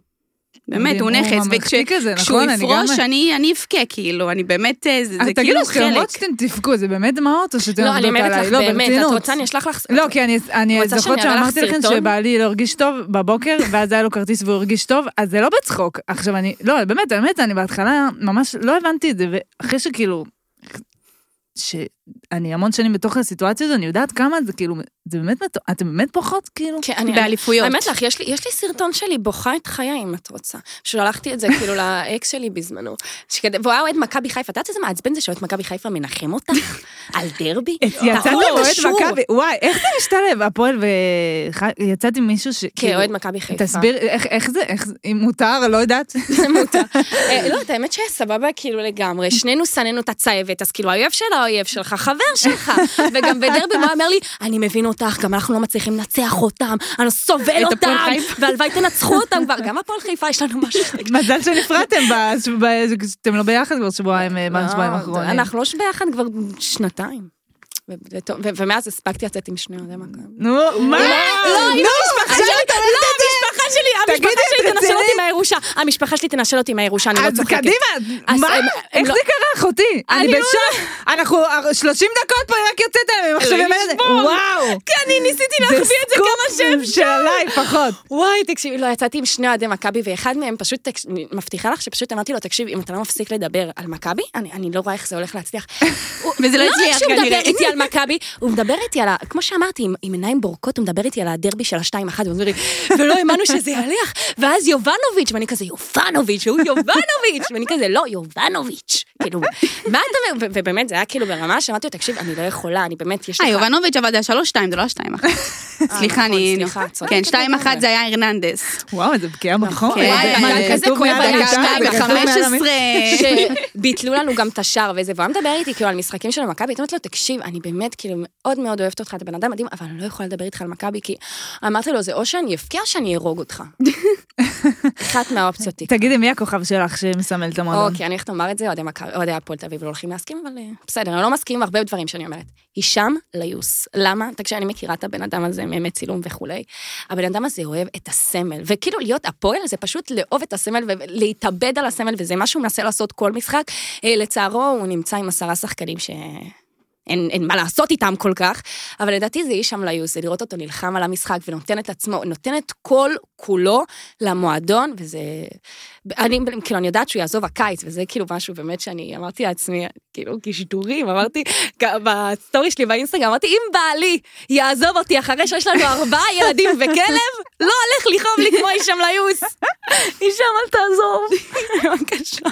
באמת, הוא הוא נכס, ממלכתי כזה, וכשהוא נכון? יפרוש, אני אבכה, כאילו, אני באמת, אה, זה אז כאילו תגידו, חלק. למרות שאתם תבכו, זה באמת דמעות או שאתם לא, אני עובדות אומרת עליי? לך, לא, באמת, את. רוצה, אני אשלח לך... לא, כי אני, זוכרת שאמרתי לכם? שבעלי לא הרגיש טוב בבוקר, (laughs) ואז היה לו כרטיס והוא הרגיש טוב, אז זה לא בצחוק. עכשיו אני, לא, באמת, האמת, אני בהתחלה ממש לא הבנתי את זה, ואחרי שכאילו, שאני המון שנים בתוך הסיטואציה הזו, אני יודעת כמה זה כאילו, זה באמת, אתם באמת פוחות כאילו? כן, אני- באליפויות. האמת לך, יש לי, יש לי סרטון שלי, בוכה את חיי אם את רוצה. שלחתי את זה כאילו (laughs) לאקס שלי בזמנו. שכדי, והוא היה אוהד מכבי חיפה, את יודעת איזה מעצבן זה שאוהד מכבי חיפה מנחם אותך? (laughs) על דרבי? יצאת תראו את אוהד. מכבי, וואי, איך זה משתלב? הפועל ו... יצאתי עם מישהו ש... כן, כאילו, אוהד מכבי חיפה. תסביר, איך- איך זה, איך אם מותר, לא יודעת. (laughs) זה מותר. אה, לא, את האמת שסבבה כאילו לגמרי, שנינו שנאנו את הצייבת, אז כאילו האויב של האויב שלך, חבר שלך. וגם בדרבי הוא אומר לי, אני מבין אותך, גם אנחנו לא מצליחים לנצח אותם, אני סובל אותם. והלוואי תנצחו אותם כבר, גם הפועל חיפה יש לנו משהו. מזל שנפרדתם, אתם לא ביחד כבר שבועיים, אה, בשבועיים לא, האחרונים. אנחנו לא ביחד כבר שנתיים. ומאז הספקתי לצאת עם שני אוהדי מכבי. נו, מה? לא, עם המשפחה שלי, לא, שלי, המשפחה שלי תנשל אותי? מהירושה. המשפחה שלי תנשל אותי מהירושה, אני לא אז צוחקת. קדימה, אז מה? הם- הם איך לא- זה קרה, אחותי? אני לא בשוק. אנחנו 30 דקות פה רק יוצאת היום, עכשיו היא אומרת, ישבור. וואו. כי אני ניסיתי להחביא את זה כמה שאפשר. שעליי פחות. וואי, תקשיבי, לא, יצאתי עם שני אוהדי מכבי, ואחד מהם פשוט, מבטיחה לך שפשוט אמרתי לו, תקשיב, אם אתה לא מפסיק לדבר על מכבי, אני לא רואה איך זה הולך להצליח. (laughs) וזה לא רק הצליח שהוא כנראה. מדבר איתי על מכבי, הוא מדבר איתי על. כמו שאמרתי, עם- עיניים בורקות, הוא מדבר איתי על הדרבי של השתיים אחת, ולא האמנו שזה יעלח, ואז יובנוביץ', ואני כזה, יובנוביץ', הוא יובנוביץ', ואני כזה, לא, יובנוביץ', כאילו, מה אתה אומר? ובאמת, זה היה כאילו ברמה שאמרתי לו, תקשיב, אני לא יכולה, אני באמת, יש לך... אה, יובנוביץ' אבל זה היה שלוש שתיים, זה לא השתיים אחת. סליחה, נכון, אני... סליחה, את צודקת כן, שתיים לגמרי. אחת זה היה הרננדס. וואו, איזה בקיאה בחור. כן, וואי, כזה כואב מעל היה המיטה? שתיים זה כתוב מעל המיטה? ב-15. שביטלו לנו גם את השער וזה, והוא היה מדבר איתי כאילו על משחקים של מכבי, הייתי אומרת לו, תקשיב, אני באמת כאילו מאוד מאוד אוהבת אותך, אתה בן אדם מדהים, אבל אני לא יכולה לדבר איתך על מכבי, כי אמרתי לו, זה או שאני אבקיע או שאני אהרוג אותך. אחת מהאופציות. תגידי, מי הכוכב שלך שמסמל את המועדון? אוקיי, אני הולכת לומר את זה, אוהדי הפועל תל אביב לא הולכים להסכים, אבל אה, בסדר, אני לא מסכים עם הרבה דברים שאני אומרת. הישאם ליוס. למה? תקשיב, אני מכירה את הבן אדם הזה מימי צילום וכולי. הבן אדם הזה אוהב את הסמל, וכאילו להיות הפועל זה פשוט לאהוב את הסמל ולהתאבד על הסמל, וזה מה שהוא מנסה לעשות כל משחק. אה, לצערו, הוא נמצא עם עשרה שחקנים ש... אין, אין מה לעשות איתם כל כך, אבל לדעתי זה איש שם ליוס, זה לראות אותו נלחם על המשחק ונותן את עצמו, נותן את כל כולו למועדון, וזה... אני, כאילו, אני יודעת שהוא יעזוב הקיץ, וזה כאילו משהו באמת שאני אמרתי לעצמי, כאילו, כשידורים, אמרתי, בסטורי שלי באינסטגרם, אמרתי, אם בעלי יעזוב אותי אחרי שיש לנו ארבעה ילדים וכלב, לא הולך לכאוב לי כמו איש שם ליוס. איש אל תעזוב. (laughs) בבקשה.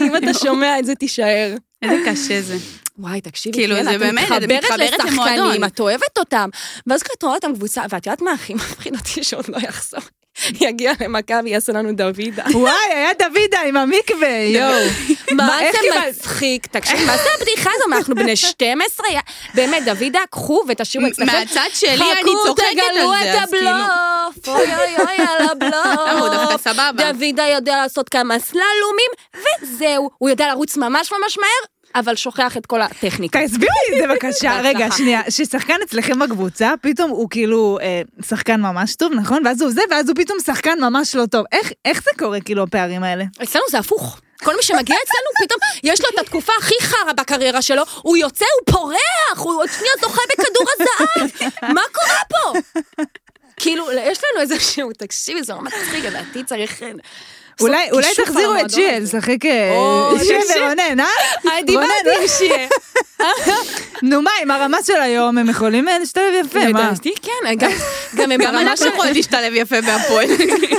אם אתה שומע את זה, תישאר. איזה קשה זה. וואי, תקשיבי, כאילו, זה את באמת, את מתחברת. לשחקנים, את אוהבת אותם. ואז כשאת רואה אותם קבוצה, ואת יודעת מה הכי מפחיד אותי שעוד לא יחזור? (laughs) יגיע למכבי, יעשה לנו דוידה. (laughs) וואי, היה דוידה עם המקווה, (laughs) יואו. מה זה מצחיק? תקשיב, מה זה הבדיחה הזו? מה, אנחנו בני 12? יא- באמת, דוידה, קחו ותשאירו אצלכם. מהצד שלי אני חכו, צוחקת תגלו על זה, את אז כאילו... הבלוף, אוי אוי אוי על הבלוף. סבבה. דוידה יודע לעשות כמה סללומים, וזהו. הוא יודע לרוץ ממש ממש מהר, אבל שוכח את כל הטכניקה. תסבירי לי את זה (laughs) בבקשה. רגע. שנייה, ששחקן אצלכם בקבוצה, פתאום הוא כאילו אה, שחקן ממש טוב, נכון? ואז הוא זה, ואז הוא פתאום שחקן ממש לא טוב. איך- איך זה קורה, כאילו, הפערים האלה? אצלנו זה הפוך. כל מי שמגיע אצלנו, פתאום יש לו את התקופה הכי חרא בקריירה שלו, הוא יוצא, הוא פורח, הוא עוד שנייה זוכה בכדור הזהב, מה קורה פה? כאילו, יש לנו איזשהו, תקשיבי, זה ממש מצחיק, לדעתי צריך... אה, אולי אולי תחזירו את אה, או, שיעל תקשיב. ורונן, אה? אה, דיברתי רונן, עם שיהיה. (laughs) נו מה, עם הרמה של היום, הם יכולים אה, להשתלב יפה, מה? לדעתי כן, גם- גם הם (laughs) ברמה של... יכולות להשתלב יפה בהפועל.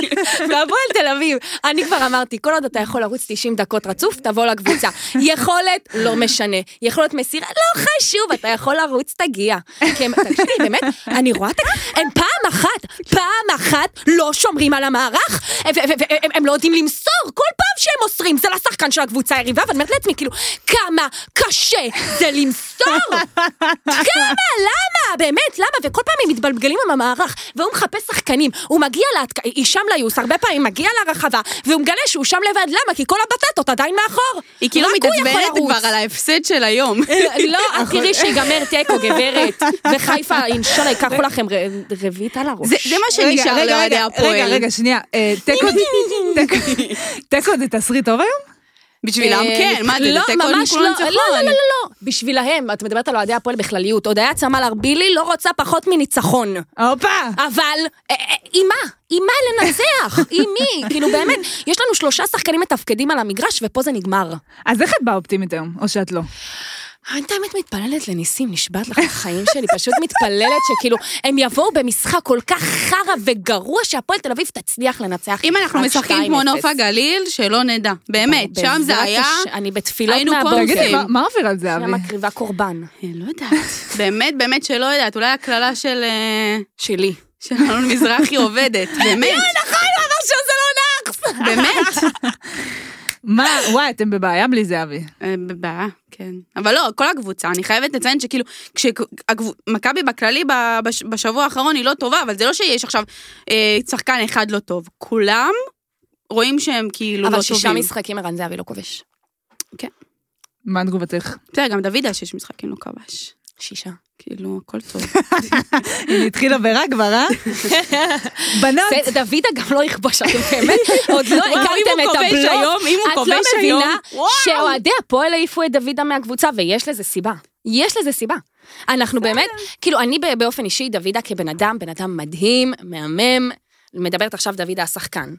(laughs) והפועל תל אביב. אני כבר אמרתי, כל עוד אתה יכול לרוץ 90 דקות רצוף, תבוא לקבוצה. יכולת, לא משנה. יכולת מסירה, לא חשוב, אתה יכול לרוץ, תגיע. הם, תקשיבי, באמת, אני רואה, הם פעם אחת, פעם אחת לא שומרים על המערך, והם לא יודעים למסור. כל פעם שהם מוסרים, זה לשחקן של הקבוצה היריבה, ואני אומרת לעצמי, כאילו, כמה קשה זה למסור. כמה? למה? באמת, למה? וכל פעם הם מתבלבלים עם המערך, והוא מחפש שחקנים. הוא מגיע להתק... הישאם ליוס, הרבה פעמים מגיע לרחבה, והוא מגלה שהוא שם לבד, למה? כי כל הבטטות עדיין מאחור. היא כאילו מתעצבנת. כבר על ההפסד של היום. לא, את תראי שיגמר תיקו, גברת. וחיפה, אינשאללה, ייקחו לכם רביעית על הראש. זה זה מה שנשאר לאוהדי הפועל. רגע, רגע, שנייה. אה, תיקו (laughs) תיקו- (laughs) תיקו זה תסריט טוב היום? בשבילם אה, כן, מה זה, לא, לתת כל ממש כולם לא, ניצחון. לא, לא, לא, לא, בשבילהם, את מדברת על אוהדי הפועל בכלליות. הודיה צמל ארבילי לא רוצה פחות מניצחון. הופה! אבל, אה, אה, עם מה? עם מה לנצח? (laughs) עם מי? כאילו באמת, יש לנו שלושה שחקנים מתפקדים על המגרש, ופה זה נגמר. אז איך את באה אופטימית היום, או שאת לא? אני האמת מתפללת לניסים, נשבעת לך החיים שלי, פשוט מתפללת שכאילו, הם יבואו במשחק כל כך חרא וגרוע, שהפועל תל אביב תצליח לנצח. אם אנחנו משחקים 2-0. כמו נוף הגליל, שלא נדע. באמת, שם זה היה... אני בתפילות היינו מהבוקר. תגידי, מה- עובר על שנייה זהבי? מקריבה קורבן. אה, לא יודעת. באמת, באמת שלא יודעת. אולי הקללה של... אה, שלי. של אלון מזרחי עובדת. באמת. נכון, הוא אמר שזה לא נאחס! באמת. (laughs) מה, וואי, אתם בבעיה בלי זהבי. אה, בבעיה, כן. אבל לא, כל הקבוצה, אני חייבת לציין שכאילו, כשמכבי בכללי בשבוע האחרון היא לא טובה, אבל זה לא שיש עכשיו אה, שחקן אחד לא טוב. כולם רואים שהם כאילו לא אבל טובים. שישה משחקים ערן זהבי לא כובש. מה תגובתך? בסדר, גם דוד היה שיש משחקים לא כבש. שישה. כאילו, הכל טוב. (laughs) היא התחילה ברע כבר, אה? (laughs) בנות, דוידה גם לא יכבוש, אתם באמת (laughs) עוד לא וואו, אם הכרתם הוא את כובש הבלוף. היום, אם הוא את לא כובש מבינה היום. שאוהדי הפועל העיפו את דוידה מהקבוצה, ויש לזה סיבה. יש לזה סיבה. אנחנו באמת, כאילו, אני באופן אישי, דוידה כבן אדם, בן אדם מדהים, מהמם, מדברת עכשיו דוידה השחקן.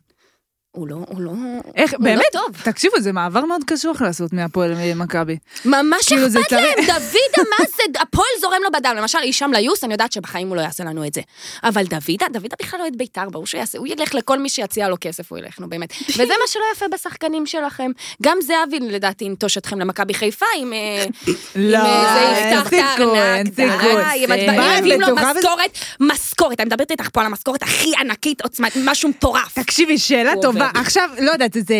הוא לא, הוא לא, איך, הוא באמת, לא טוב. תקשיבו, זה מעבר מאוד קשוח לעשות מהפועל למכבי. ממש כאילו, זה אכפת להם, דוידה, מה זה, הפועל זורם לו בדם. למשל, הישאם ליוס, אני יודעת שבחיים הוא לא יעשה לנו את זה. אבל דוידה, דוידה בכלל לא את בית"ר, ברור שהוא יעשה, הוא ילך לכל מי שיציע לו כסף, הוא ילך, נו באמת. (laughs) וזה מה שלא יפה בשחקנים שלכם. גם זהבי, לדעתי, ינטוש אתכם למכבי חיפה, עם... אה, (laughs) לא, אה, זה אין יפתח את הארנק. אין די, סיכוי. אם מביאים לו? משכורת, משכורת, אני מדברת איתך פה על המשכורת הכי ענקית, עוצמת, משהו מטורף. תקשיבי, שאלה טובה. עכשיו, לא יודעת, זה...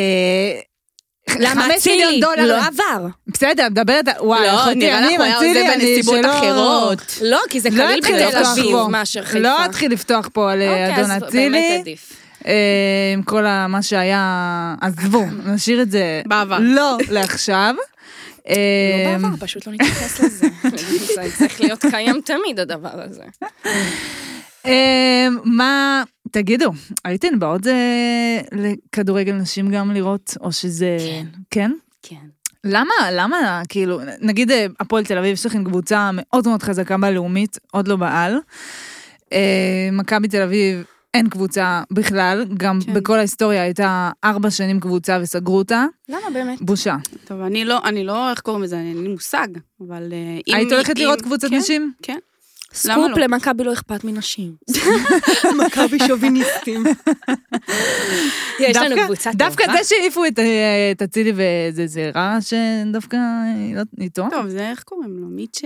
למה אצילי דולר. לא עבר? בסדר, מדברת, וואי, לא, אחותי, נראה אני לך הוא היה מצילי, עוזב אני בנסיבות שלא- אחרות. לא, כי זה לא קליל בתל אביב. מאשר חיפה. לא אתחיל לפתוח פה על אה, אוקיי, אדון אצילי. אה, עם כל ה- מה שהיה, עזבו, נשאיר את זה בעבר. לא לעכשיו. לא אה, בעבר, פשוט לא נתייחס לזה. זה צריך להיות קיים תמיד, הדבר הזה. אה, מה, תגידו, הייתן באות אה, לכדורגל נשים גם לראות, או שזה... כן. כן? כן. למה, למה, כאילו, נגיד אה, הפועל תל אביב, יש לכם קבוצה מאוד מאוד חזקה בלאומית, עוד לא בעל. אה, מכבי תל אביב, אין קבוצה בכלל, גם כן. בכל ההיסטוריה הייתה ארבע שנים קבוצה וסגרו אותה, למה באמת? בושה. טוב, אני לא, אני לא, איך קוראים לזה, אין לי מושג, אבל אה, אם... היית הולכת אם- לראות קבוצת כן, נשים? כן. סקופ לא? למכבי לא אכפת מנשים. (laughs) מכבי שוביניסטים. (laughs) יש לנו קבוצה טובה. דווקא זה שהעיפו את, אה, את אצילי וזה, זה רע שדווקא היא לא איתו? טוב, זה איך קוראים לו? מיץ'.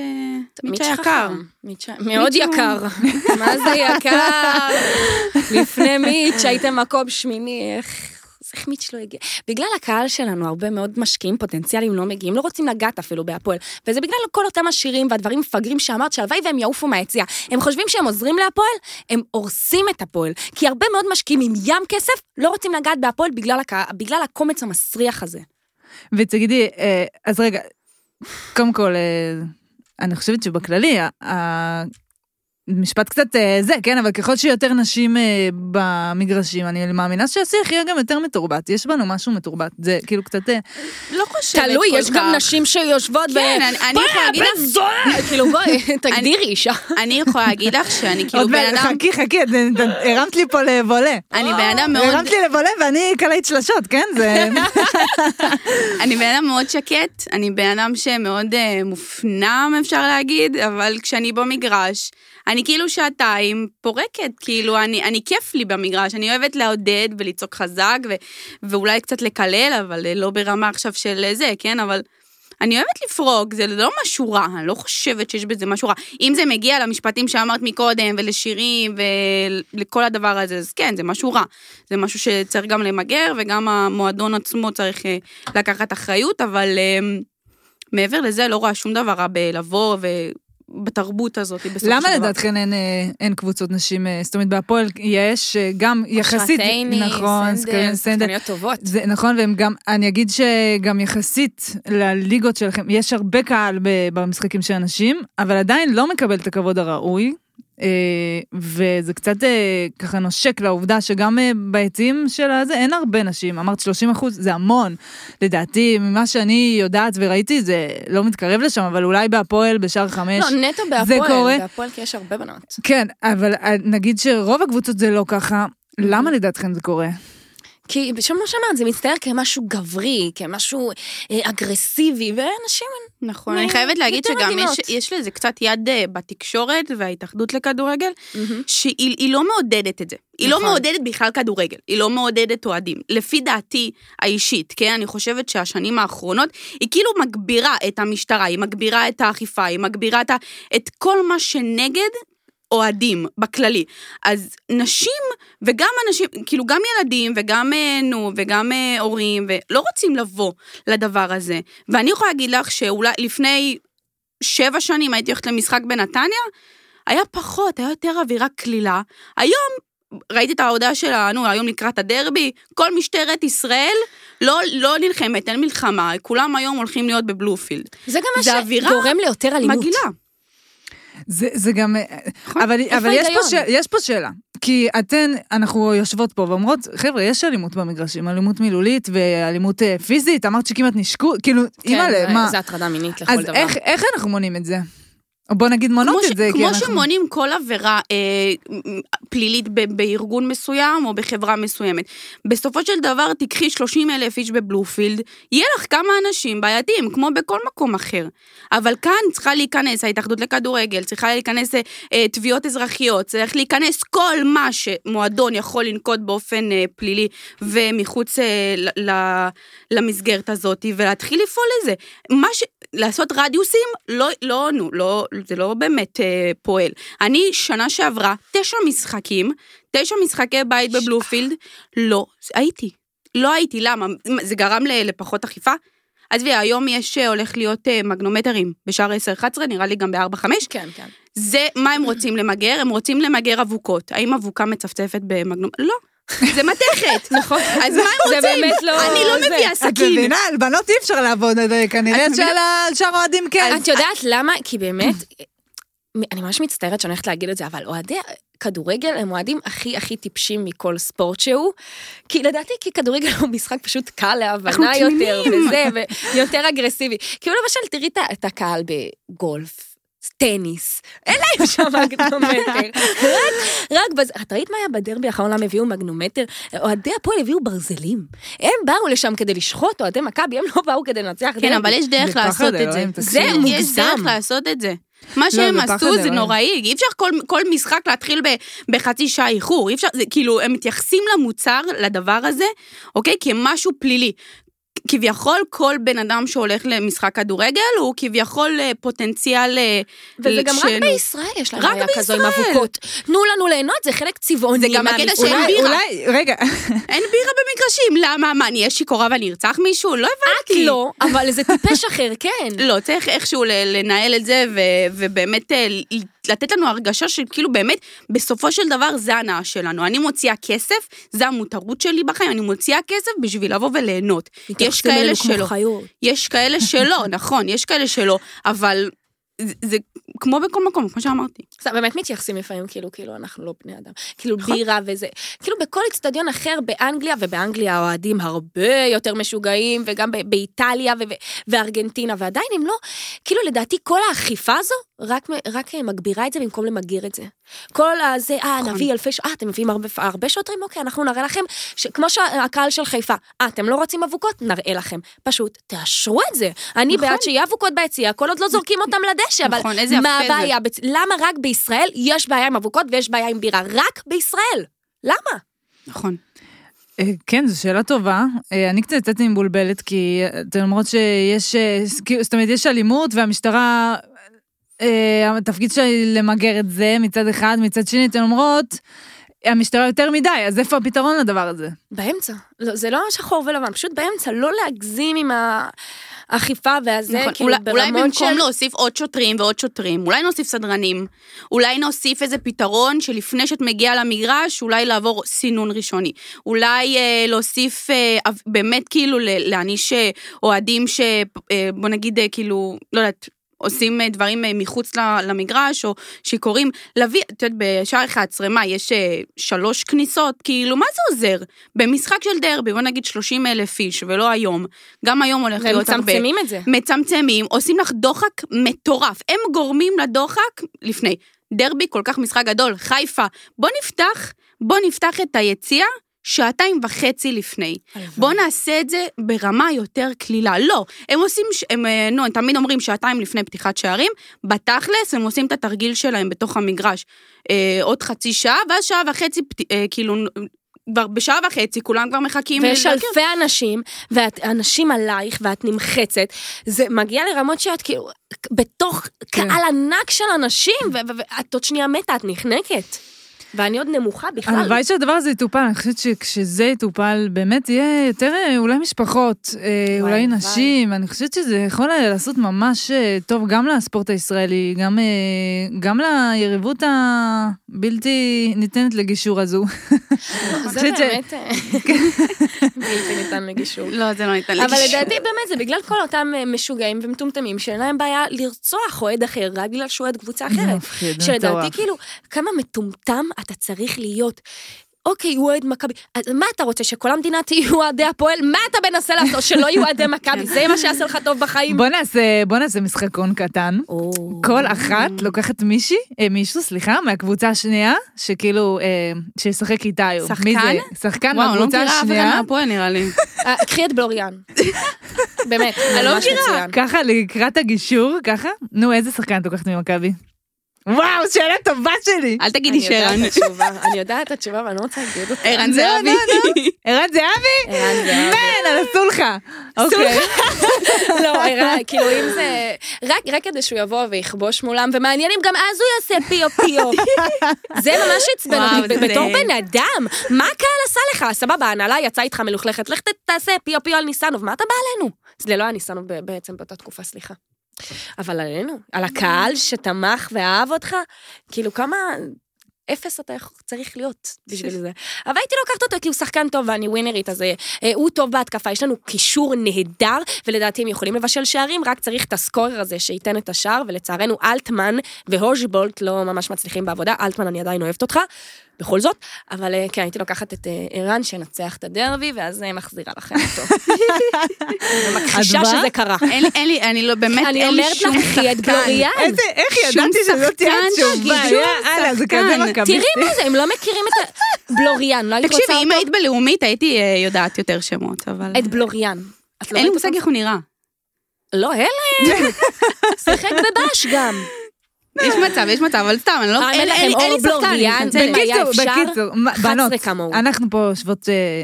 חכם. מיץ'- מאוד יקר. (laughs) מה זה יקר? לפני מיץ' הייתם מקום שמיני, איך... איך מיץ' לא הגיע? בגלל הקהל שלנו, הרבה מאוד משקיעים פוטנציאליים לא מגיעים, לא רוצים לגעת אפילו בהפועל. וזה בגלל כל אותם השירים והדברים מפגרים שאמרת, שהלוואי והם יעופו מהיציאה. הם חושבים שהם עוזרים להפועל, הם הורסים את הפועל. כי הרבה מאוד משקיעים עם ים כסף לא רוצים לגעת בהפועל בגלל, הקה... בגלל הקומץ המסריח הזה. ותגידי, אה, אז רגע, קודם כל, אה, אני חושבת שבכללי, משפט קצת אה, זה, כן, אבל ככל שיותר נשים אה, במגרשים, אני מאמינה שהשיח יהיה גם יותר מתורבת. יש בנו משהו מתורבת, זה כאילו קצת... אה, לא חושבת תלוי, כל יש גם כך. נשים שיושבות ו... כן, אני- אני יכולה להגיד לך... זולה! (laughs) כאילו בואי, (laughs) תגדירי אישה. (laughs) אני יכולה להגיד לך שאני כאילו עוד בן מעט, אדם... חכי, חכי, את- את- הרמת לי פה לבולה. אני בן אדם מאוד... הרמת לי לבולה ואני קלעית שלשות, כן? זה... אני בן אדם מאוד שקט, אני בן אדם שמאוד מופנם, אפשר להגיד, אבל כשאני במגרש, אני כאילו שעתיים פורקת, כאילו, אני, אני כיף לי במגרש, אני אוהבת לעודד ולצעוק חזק, ו, ואולי קצת לקלל, אבל אה, לא ברמה עכשיו של אה, זה, כן? אבל אני אוהבת לפרוק, זה לא משהו רע, אני לא חושבת שיש בזה משהו רע. אם זה מגיע למשפטים שאמרת מקודם, ולשירים, ולכל הדבר הזה, אז כן, זה משהו רע. זה משהו שצריך גם למגר, וגם המועדון עצמו צריך אה, לקחת אחריות, אבל מעבר לזה, לא רואה שום דבר רע בלבוא ובתרבות הזאת, בסופו של דבר. למה לדעתכן אין, אה, אין קבוצות נשים, אה, זאת אומרת בהפועל יש אה, גם יחסית, שרתייני, נכון, סנדל, שחקניות טובות. זה נכון, והם גם, אני אגיד שגם יחסית לליגות שלכם, יש הרבה קהל במשחקים של הנשים, אבל עדיין לא מקבל את הכבוד הראוי. אה, וזה קצת אה, ככה נושק לעובדה שגם אה, ביציעים של הזה אין הרבה נשים, אמרת 30 אחוז, זה המון. לדעתי, ממה שאני יודעת וראיתי, זה לא מתקרב לשם, אבל אולי בהפועל בשער חמש. לא, נטו זה קורה. בהפועל, בהפועל כי יש הרבה בנות. כן, אבל נגיד שרוב הקבוצות זה לא ככה, למה לדעתכם זה קורה? כי כמו שאמרת, זה מצטייר כמשהו גברי, כמשהו אה, אגרסיבי, ואנשים... נכון, מ- אני חייבת להגיד שגם עדינות. יש, יש לזה קצת יד אה, בתקשורת וההתאחדות לכדורגל, שהיא היא לא מעודדת את זה. היא לא נכון. מעודדת בכלל כדורגל, היא לא מעודדת אוהדים. לפי דעתי האישית, כן, אני חושבת שהשנים האחרונות, היא כאילו מגבירה את המשטרה, היא מגבירה את האכיפה, היא מגבירה את, ה, את כל מה שנגד אוהדים בכללי. אז נשים וגם אנשים, כאילו גם ילדים וגם אה, נו וגם אה, הורים, ולא רוצים לבוא לדבר הזה. ואני יכולה להגיד לך שאולי לפני שבע שנים הייתי הולכת למשחק בנתניה, היה פחות, היה יותר אווירה קלילה. היום, ראיתי את ההודעה שלנו, היום לקראת הדרבי, כל משטרת ישראל לא, לא נלחמת, אין מלחמה, כולם היום הולכים להיות בבלופילד. זה גם מה שגורם ליותר אלימות. מגעילה. זה, זה גם, אבל, אבל יש, פה? ש, יש פה שאלה, כי אתן, אנחנו יושבות פה ואומרות, חבר'ה, יש אלימות במגרשים, אלימות מילולית ואלימות אה, פיזית, אמרת שכמעט נשקו, כאילו, כן, אימא'לה, זה- מה? זה הטרדה מינית לכל אז דבר. איך, איך אנחנו מונים את זה? או בוא נגיד מונות כמו, ש, את זה, כמו אנחנו... שמונים כל עבירה אה, פלילית ב, בארגון מסוים או בחברה מסוימת. בסופו של דבר תיקחי 30 אלף איש בבלופילד, יהיה לך כמה אנשים בעייתיים, כמו בכל מקום אחר. אבל כאן צריכה להיכנס ההתאחדות לכדורגל, צריכה להיכנס אה, אה, תביעות אזרחיות, צריך להיכנס כל מה שמועדון יכול לנקוט באופן אה, פלילי ומחוץ אה, ל, ל, למסגרת הזאת, ולהתחיל לפעול לזה. מה ש... לעשות רדיוסים, לא, לא, נו, לא, זה לא באמת אה, פועל. אני שנה שעברה, תשע משחקים, תשע משחקי בית בבלופילד, לא, הייתי. לא הייתי, למה? זה גרם לפחות אכיפה? עזבי, היום יש, אה, הולך להיות אה, מגנומטרים בשער 10-11, נראה לי גם ב-4-5. כן, כן. זה, מה הם רוצים למגר? הם רוצים למגר אבוקות. האם אבוקה מצפצפת במגנומט? לא. זה מתכת. נכון. אז מה הם רוצים? לא- אני לא. מביאה את סכין. מבינה, על בנות אי אפשר לעבוד, אה, כנראה את? שעל שאר האוהדים כן. את יודעת למה? כי באמת, אני ממש מצטערת שאני הולכת להגיד את זה, אבל אוהדי כדורגל הם אוהדים הכי הכי טיפשים מכל ספורט שהוא. כי לדעתי, כי כדורגל הוא משחק פשוט קל להבנה יותר. וזה, ויותר אגרסיבי. כאילו למשל, תראי את את הקהל בגולף. טניס, אין להם שם (laughs) מגנומטר, רק, רק, בז... את ראית מה היה בדרבי האחרון, למה הביאו מגנומטר? אוהדי הפועל הביאו ברזלים, הם באו לשם כדי לשחוט אוהדי מכבי, הם לא באו כדי לנצח כן. אבל יש דרך לעשות את זה. זה, תקשיבו. יש דרך מוגזם. לעשות את זה. מה שהם זה פחד עשו זה. נוראי, אי אפשר כל, כל משחק להתחיל ב, בחצי שעה איחור, אי אפשר, זה כאילו, הם מתייחסים למוצר, לדבר הזה, אוקיי? כמשהו פלילי. כביכול כל בן אדם שהולך למשחק כדורגל הוא כביכול אה, פוטנציאל... אה, וזה גם רק של- בישראל יש רק בעיה כזו עם. אבוקות. תנו לנו ליהנות, זה חלק צבעוני זה גם הקטע. שאין בירה. אולי, רגע, (laughs) אין בירה במגרשים, למה? מה, אני אהיה שיכורה ואני ארצח מישהו? לא את הבנתי. לא, אבל זה טיפש אחר, כן. (laughs) לא, צריך איכשהו לנהל את זה, ובאמת אה, לתת לנו הרגשה שכאילו באמת, בסופו של דבר זה ההנאה שלנו. אני מוציאה כסף, זה המותרות שלי בחיים, אני מוציאה כסף בשביל לבוא וליהנות. יש כאלה שלא. יש כאלה שלא, נכון, יש כאלה שלא, אבל זה, זה כמו בכל מקום, כמו שאמרתי. זה באמת מתייחסים לפעמים כאילו, כאילו אנחנו לא בני אדם. כאילו בירה וזה. כאילו בכל אצטדיון אחר באנגליה, ובאנגליה האוהדים הרבה יותר משוגעים, וגם באיטליה וארגנטינה, ועדיין הם לא, כאילו לדעתי כל האכיפה הזו רק, רק מגבירה את זה במקום למגר את זה. כל הזה, אה, נכון. נביא אלפי, אה, אתם מביאים הרבה, הרבה שוטרים? אוקיי, אנחנו נראה לכם, ש- כמו שהקהל של חיפה, אה, אתם לא רוצים אבוקות? נראה לכם. פשוט תאשרו את זה. אני נכון. בעד שיהיה אבוקות ביציע, כל עוד לא זורקים אותם לדשא, אבל נכון, איזה מה זה. הבעיה? בצ- למה רק בישראל יש בעיה עם אבוקות ויש בעיה עם בירה? רק בישראל. למה? נכון. אה, כן, זו שאלה טובה. אה, אני קצת יצאתי מבולבלת, כי אה, אתן אומרות שיש, כאילו, זאת אומרת, יש אלימות, והמשטרה, התפקיד שלה היא למגר את זה מצד אחד, מצד שני, אתן אומרות, המשטרה יותר מדי, אז איפה הפתרון לדבר הזה? באמצע. לא, זה לא שחור ולבן, פשוט באמצע, לא להגזים עם האכיפה והזה, נכון, כאילו אולי, אולי ברמות במקום של... להוסיף עוד שוטרים ועוד שוטרים, אולי נוסיף סדרנים, אולי נוסיף איזה פתרון שלפני שאת מגיעה למגרש, אולי לעבור סינון ראשוני. אולי אה, להוסיף, אה, באמת כאילו להעניש אה, אוהדים ש... אה, בוא נגיד אה, כאילו, לא יודעת, עושים אה, דברים אה, מחוץ למגרש, או שיכורים, להביא, את יודעת, בשער 11, מה, יש אה, שלוש כניסות? כאילו, מה זה עוזר? במשחק של דרבי, בוא נגיד 30 אלף איש, ולא היום, גם היום הולך להיות הרבה. מצמצמים את זה. מצמצמים, עושים לך דוחק מטורף. הם גורמים לדוחק לפני. דרבי כל כך משחק גדול, חיפה. בוא נפתח, בוא נפתח את היציאה שעתיים וחצי לפני. בוא נעשה את זה ברמה יותר קלילה. לא, הם עושים, הם, אה, נו, הם תמיד אומרים שעתיים לפני פתיחת שערים, בתכלס הם עושים את התרגיל שלהם בתוך המגרש אה, עוד חצי שעה, ואז שעה וחצי, אה, כאילו, כבר בשעה וחצי כולם כבר מחכים. ויש. אלפי אנשים, ואנשים עלייך, ואת נמחצת. זה מגיע לרמות שאת כאילו, בתוך כן. קהל ענק של אנשים, ואת עוד שנייה מתה, את נחנקת. ואני עוד נמוכה בכלל. הלוואי שהדבר הזה יטופל, אני חושבת שכשזה יטופל, באמת יהיה יותר אה, אולי משפחות, אה, אולי הלוואי. נשים, אני חושבת שזה יכול לעשות ממש אה, טוב גם לספורט הישראלי, גם, גם ליריבות הבלתי ניתנת לגישור הזו. (laughs) זה באמת אה, (laughs) בלתי ניתן לגישור. לא, זה לא ניתן אבל לגישור. לדעתי באמת זה בגלל כל אותם משוגעים ומטומטמים שאין להם בעיה לרצוח אוהד אחר רק בגלל שהוא אוהד קבוצה אחרת. שלדעתי. כאילו כמה מטומטם אתה צריך להיות. אוקיי, הוא אוהד מכבי. אז מה אתה רוצה, שכל המדינה תהיו אוהדי הפועל? מה אתה מנסה לעשות? שלא יהיו אוהדי מכבי? זה מה שיעשה לך טוב בחיים? בוא נעשה, בוא נעשה משחקון קטן. כל אחת לוקחת מישהי, אה, מישהו, סליחה, מהקבוצה השנייה, שכאילו, אה, שישחק איתה היום. שחקן? מי זה? שחקן וואו, לא מהקבוצה מכירה אף אחד השנייה. מהפועל נראה לי. אה, קחי את בלוריאן. באמת, אני לא מכירה. ככה, לקראת הגישור, ככה? נו, איזה שחקן את לוקחת ממכבי? וואו, שאלה טובה שלי. אל תגידי אני יודעת שרן. את התשובה, אני יודעת את התשובה ואני לא רוצה להגיד אותה. ערן לא, זהבי. לא, ערן זהבי? ערן זהבי. מן, על הסולחה. אוקיי. (laughs) לא, ערן, כאילו אם זה... רק רק כדי שהוא יבוא ויכבוש מולם, ומעניין אם גם אז הוא יעשה פיו פיו. זה ממש עצבן אותי, בתור בן אדם, מה הקהל עשה לך? סבבה, ההנהלה יצאה איתך מלוכלכת, לך תעשה פיו פיו על ניסנוב, מה אתה בא עלינו? זה לא היה ניסנוב בעצם באותה תקופה, סליחה. אבל עלינו, על הקהל שתמך ואהב אותך, כאילו כמה... אפס אתה צריך להיות בשביל זה. אבל הייתי לוקחת אותו כי הוא שחקן טוב ואני ווינרית, אז אה, הוא טוב בהתקפה, יש לנו קישור נהדר, ולדעתי הם יכולים לבשל שערים, רק צריך את הסקורר הזה שייתן את השער, ולצערנו אלטמן והוז'בולט לא ממש מצליחים בעבודה, אלטמן אני עדיין אוהבת אותך, בכל זאת, אבל אה, כן, הייתי לוקחת את אה, ערן שינצח את הדרבי, ואז אה, מחזירה לכם אותו. (laughs) ומכחישה את באה? שזה קרה. אין לי, אני לא, באמת, אני אין לי אומרת שום לך, קחי את שחקן. בלוריאן. איזה, איך שום ידעתי שזאת תהיה שחקן, התשובה? יאללה, זה כזה שחקן. מכביסטי. תראי מה זה, הם לא מכירים את ה... בלוריאן, לא היית רוצה תקשיבי, אם אותו? היית בלאומית, הייתי יודעת יותר שמות, אבל... את בלוריאן. את לא אין לי מושג אותו? איך הוא נראה. לא, הלם. (laughs) שיחק בבש גם. יש מצב, יש מצב, אבל סתם, אני לא... אין- לכם, אור היה בקיצור, בקיצור, מה- 11 בנות. אנחנו פה יושבות אה,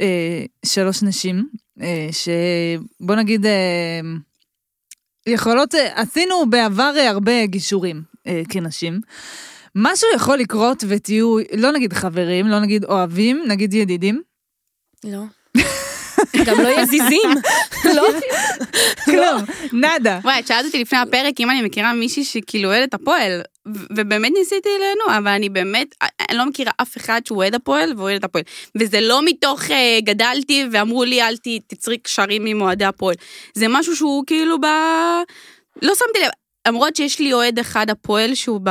אה, שלוש נשים, אה, שבוא נגיד, יכולות, עשינו בעבר הרבה גישורים כנשים. משהו יכול לקרות ותהיו, לא נגיד חברים, לא נגיד אוהבים, נגיד ידידים. לא. (laughs) גם לא יזיזים. לא. כלום, נאדה. וואי, את שאלת אותי לפני הפרק אם אני מכירה מישהי שכאילו אוהדת הפועל, ו- ובאמת ניסיתי ליהנו, אבל אני באמת, אני לא מכירה אף אחד שהוא אוהד הפועל ואוהד את הפועל. וזה לא מתוך אה, גדלתי ואמרו לי אל תצרי קשרים עם אוהדי הפועל. זה משהו שהוא כאילו ב... לא שמתי לב, למרות שיש לי אוהד אחד הפועל שהוא ב...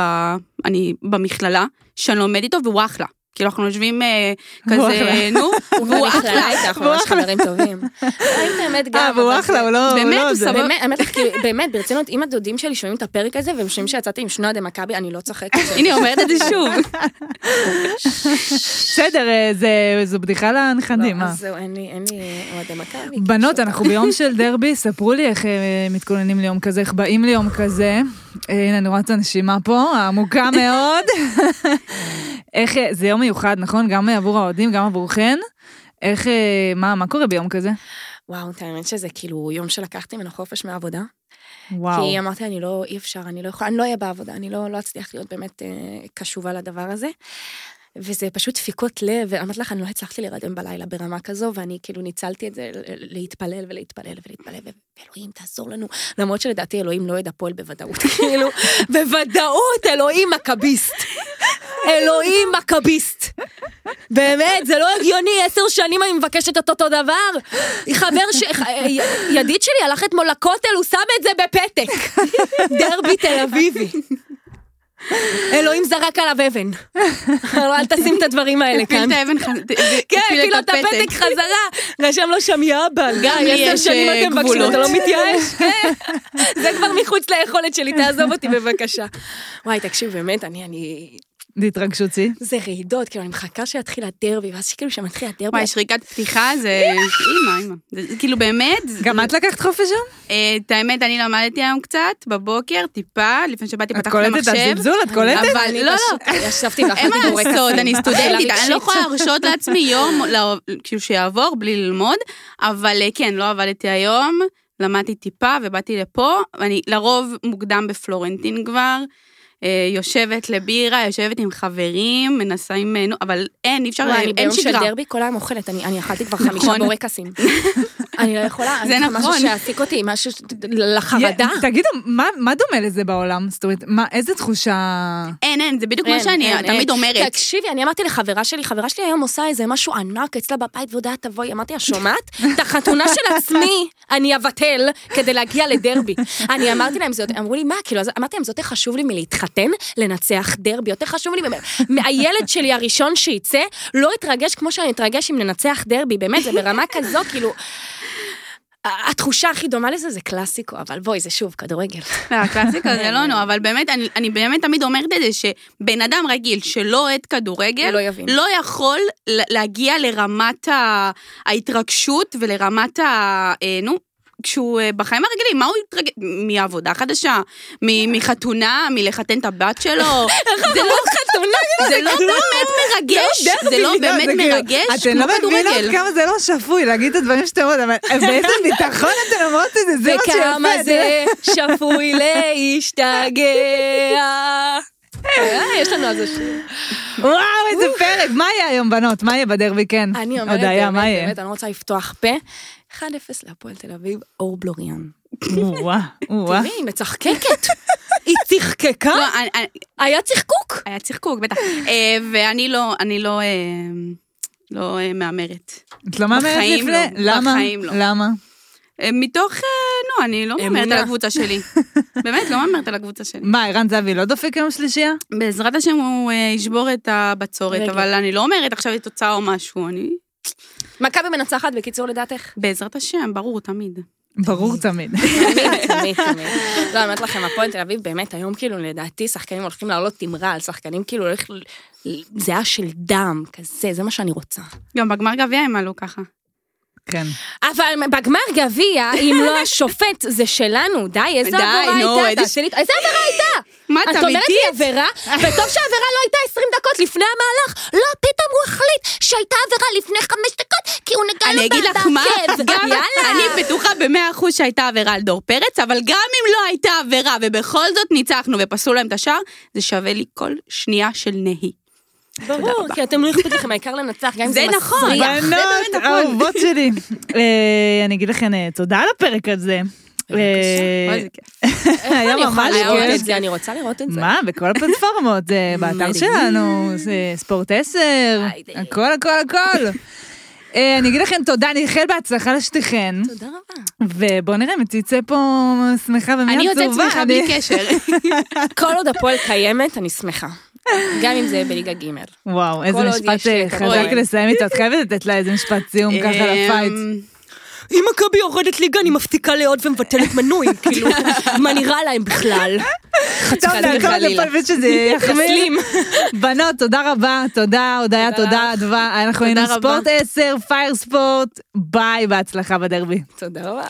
אני במכללה, שאני לומד איתו והוא אחלה. כאילו אנחנו יושבים אה, כזה. נו, (laughs) והוא אחלה. איתך, ממש חברים טובים. באמת גם... אה, והוא אחלה, הוא לא... באמת, לא הוא זה. סבבה. באמת, כאילו, באמת, ברצינות, אם הדודים שלי שומעים את הפרק הזה והם שומעים שיצאתי עם שני אוהדי מכבי, אני לא צוחקת. (laughs) הנה, אומרת את זה שוב. (laughs) בסדר, אה, זה- זו בדיחה לנכדים, לא? אז זהו, אין לי אוהדי מכבי. בנות, אנחנו ביום של דרבי, ספרו לי איך אה, מתכוננים ליום כזה, איך באים ליום כזה. הנה, אני רואה את הנשימה פה, העמוקה (laughs) מאוד. איך, זה יום מיוחד, נכון? גם עבור האוהדים, גם עבורכן. איך, אה, מה, מה קורה ביום כזה? וואו, את האמת שזה כאילו יום שלקחתי ממנו חופש מהעבודה. וואו. כי אמרתי, אני לא, אי אפשר, אני לא יכולה, אני לא אהיה בעבודה, אני לא, לא אצליח להיות באמת אה, קשובה לדבר הזה. וזה פשוט דפיקות לב, ואמרתי לך, אני לא הצלחתי להירדם בלילה ברמה כזו, ואני כאילו ניצלתי את זה להתפלל ולהתפלל ולהתפלל, ואלוהים, תעזור לנו. למרות שלדעתי אלוהים לא אוהד הפועל בוודאות, (laughs) כאילו, בוודאות אלוהים מכביסט. אלוהים מכביסט. באמת, זה לא הגיוני, עשר שנים אני מבקשת את אותו דבר. חבר ש... י- ידיד שלי הלך אתמול לכותל, הוא שם את זה בפתק. (laughs) דרבי תל אביבי. אלוהים זרק עליו אבן. לא, אל תשים את הדברים האלה הפיל כאן. את האבן, ח- כן, הפיל הפיל לו את הפתק חזרה. רשם לו שם יאבא, גיא, עשר שנים אה, אתם מבקשים. אתה לא מתייאש? כן. זה כבר מחוץ ליכולת שלי, תעזוב אותי בבקשה. וואי, תקשיב, באמת, אני, אני... זה התרגשות שיא. זה רעידות, כאילו, אני מחכה שיתחיל הדרבי, ואז כאילו שמתחיל הדרבי, וואי, שריקת פתיחה זה... אימא, אימא. זה כאילו באמת... גם את לקחת חופש היום? אה, את האמת, אני למדתי היום קצת, בבוקר, טיפה, לפני שבאתי את פתחתי קולטת את למחשב. הזלזול? את קולטת? אבל לא, פשוט ישבתי (laughs) אין ואכלתי מה בורקסים. לעשות, אני סטודנטית, אני לא. יכולה להרשות לעצמי יום, לא- כאילו שיעבור בלי ללמוד, אבל אה, כן, לא עבדתי היום, למדתי טיפה ובאתי לפה, ואני לרוב מוקדם בפלורנטין כבר, יושבת לבירה, יושבת עם חברים, מנסה עם... נו, אבל אין, אי אפשר, וואי, אני אין ביום של שגרה. דרבי כל היום אוכלת, אני אני אכלתי כבר חמישה נכון. בורקסים. (laughs) אני לא יכולה, זה אני נכון. משהו שיעסיק אותי, משהו לחרדה. תגידו, מה- מה דומה לזה בעולם? זאת אומרת, איזה תחושה... אין, אין, זה בדיוק מה אין, שאני אין, תמיד אין. אומרת. תקשיבי, אני אמרתי לחברה שלי, חברה שלי היום עושה איזה משהו ענק אצלה בבית והודעה תבואי, אמרתי לה, שומעת? את החתונה של עצמי אני אבטל כדי להגיע לדרבי. אני אמרתי להם, זה יותר- אמרו לי, מה, כאילו, אמרתי להם, זה יותר חשוב לי מלהתחתן, לנצח דרבי, יותר חשוב לי, באמת, מהילד שלי הראשון שיצא, לא אתרגש כמו שאני אתרגש אם ננצח דרבי, באמת, זה ברמה כזו, כאילו... התחושה הכי דומה לזה זה קלאסיקו, אבל בואי, זה שוב כדורגל. לא, הקלאסיקה זה לא נו, אבל באמת, אני, אני באמת תמיד אומרת את זה, שבן אדם רגיל שלא אוהד כדורגל, לא יבין. לא יכול להגיע לרמת ההתרגשות ולרמת ה... אה, נו, כשהוא אה, בחיים הרגילים, מה הוא יתרגש? מעבודה חדשה, מ- מחתונה, מלחתן את הבת שלו. (laughs) זה לא חתונה, זה לא באמת מרגש, זה לא באמת זה כאילו- מרגש אתן כמו לא מבינות כדורגל. כמה זה לא שפוי להגיד את הדברים שאתם אומרות, אבל באיזה (laughs) ביטחון אתן אומרות את זה, זה מה שיפה. וכמה זה שפוי (laughs) להשתגע. אה, יש לנו על זה שיר. וואו, איזה פרק. מה יהיה היום, בנות? מה יהיה בדרבי? כן. אני אומרת, באמת? באמת, אני לא רוצה לפתוח פה. 1-0 להפועל תל אביב, אור בלוריאן. וואה, וואה. (laughs) תראי, היא מצחקקת. (laughs) היא צחקקה? לא, היה צחקוק. היה צחקוק, בטח. אה, ואני לא, אני לא, אה, לא אה, מהמרת. את לא מהמרת לפני? לא, למה? בחיים לא. למה? מתוך, נו, אני לא מהמרת. על הקבוצה שלי. (laughs) באמת, לא מהמרת על הקבוצה שלי. מה, ערן זהבי לא דופק יום שלישייה? בעזרת השם הוא ישבור את הבצורת. אבל אני לא אומרת עכשיו את תוצאה או משהו, אני... מכבי מנצחת, בקיצור, לדעתך? בעזרת השם, ברור, תמיד. ברור תמיד. תמיד, תמיד, תמיד. לא, אני אומרת לכם, הפועל תל אביב, באמת, היום כאילו, לדעתי, שחקנים הולכים לעלות תמרל, שחקנים כאילו הולך... ל- זיעה של דם, כזה, זה מה שאני רוצה. גם בגמר גביע הם עלו ככה. כן. אבל בגמר גביע, אם לא השופט, זה שלנו. די, איזה עבירה הייתה? איזה- עבירה הייתה? מה, את אומרת לי? עבירה, (laughs) וטוב שהעבירה לא הייתה 20 דקות לפני המהלך. לא, פתאום הוא החליט שהייתה עבירה לפני 5 דקות, כי הוא נגע לו אני אגיד לך מה, בעקב. גם. אני בטוחה במאה אחוז שהייתה עבירה על דור פרץ, אבל גם אם לא הייתה עבירה ובכל זאת ניצחנו ופסלו להם את השער, זה שווה לי כל שנייה של נהי. ברור, כי אתם לא אכפת לכם, העיקר לנצח, גם אם זה זה נכון. מסריח. זה באמת בנות, נכון. אהובות שלי. אה, אני אגיד לכם אה, תודה על הפרק הזה. אה, זה כיף. (laughs) היה אני יכולה ממש לראות כיף. את זה, אני רוצה לראות את זה. מה, בכל הפלטפורמות, (laughs) באתר. שלנו, זה ספורט 10, היידה. הכל הכל הכל. (laughs) אה, אני אגיד לכם תודה, אני אאחל בהצלחה לשתיכן, תודה רבה. ובואו נראה מי תצא פה שמחה ומי אני עצובה. יוצאת שמחה אני- בלי קשר. כל עוד הפועל קיימת, אני שמחה. גם אם זה בליגה ג'. וואו, איזה משפט חזק. לסיים איתו, את חייבת לתת לה איזה משפט סיום ככה לפייט. אמ, אם מכבי יורדת ליגה, אני מפסיקה לעוד ומבטלת מנוי, (laughs) כאילו, מה נראה להם בכלל? (laughs) יחמיר. תסלים. בנות, תודה רבה, תודה, הודיה, תודה. אדווה. אנחנו היינו. ספורט 10, פייר ספורט, ביי, בהצלחה בדרבי. תודה רבה.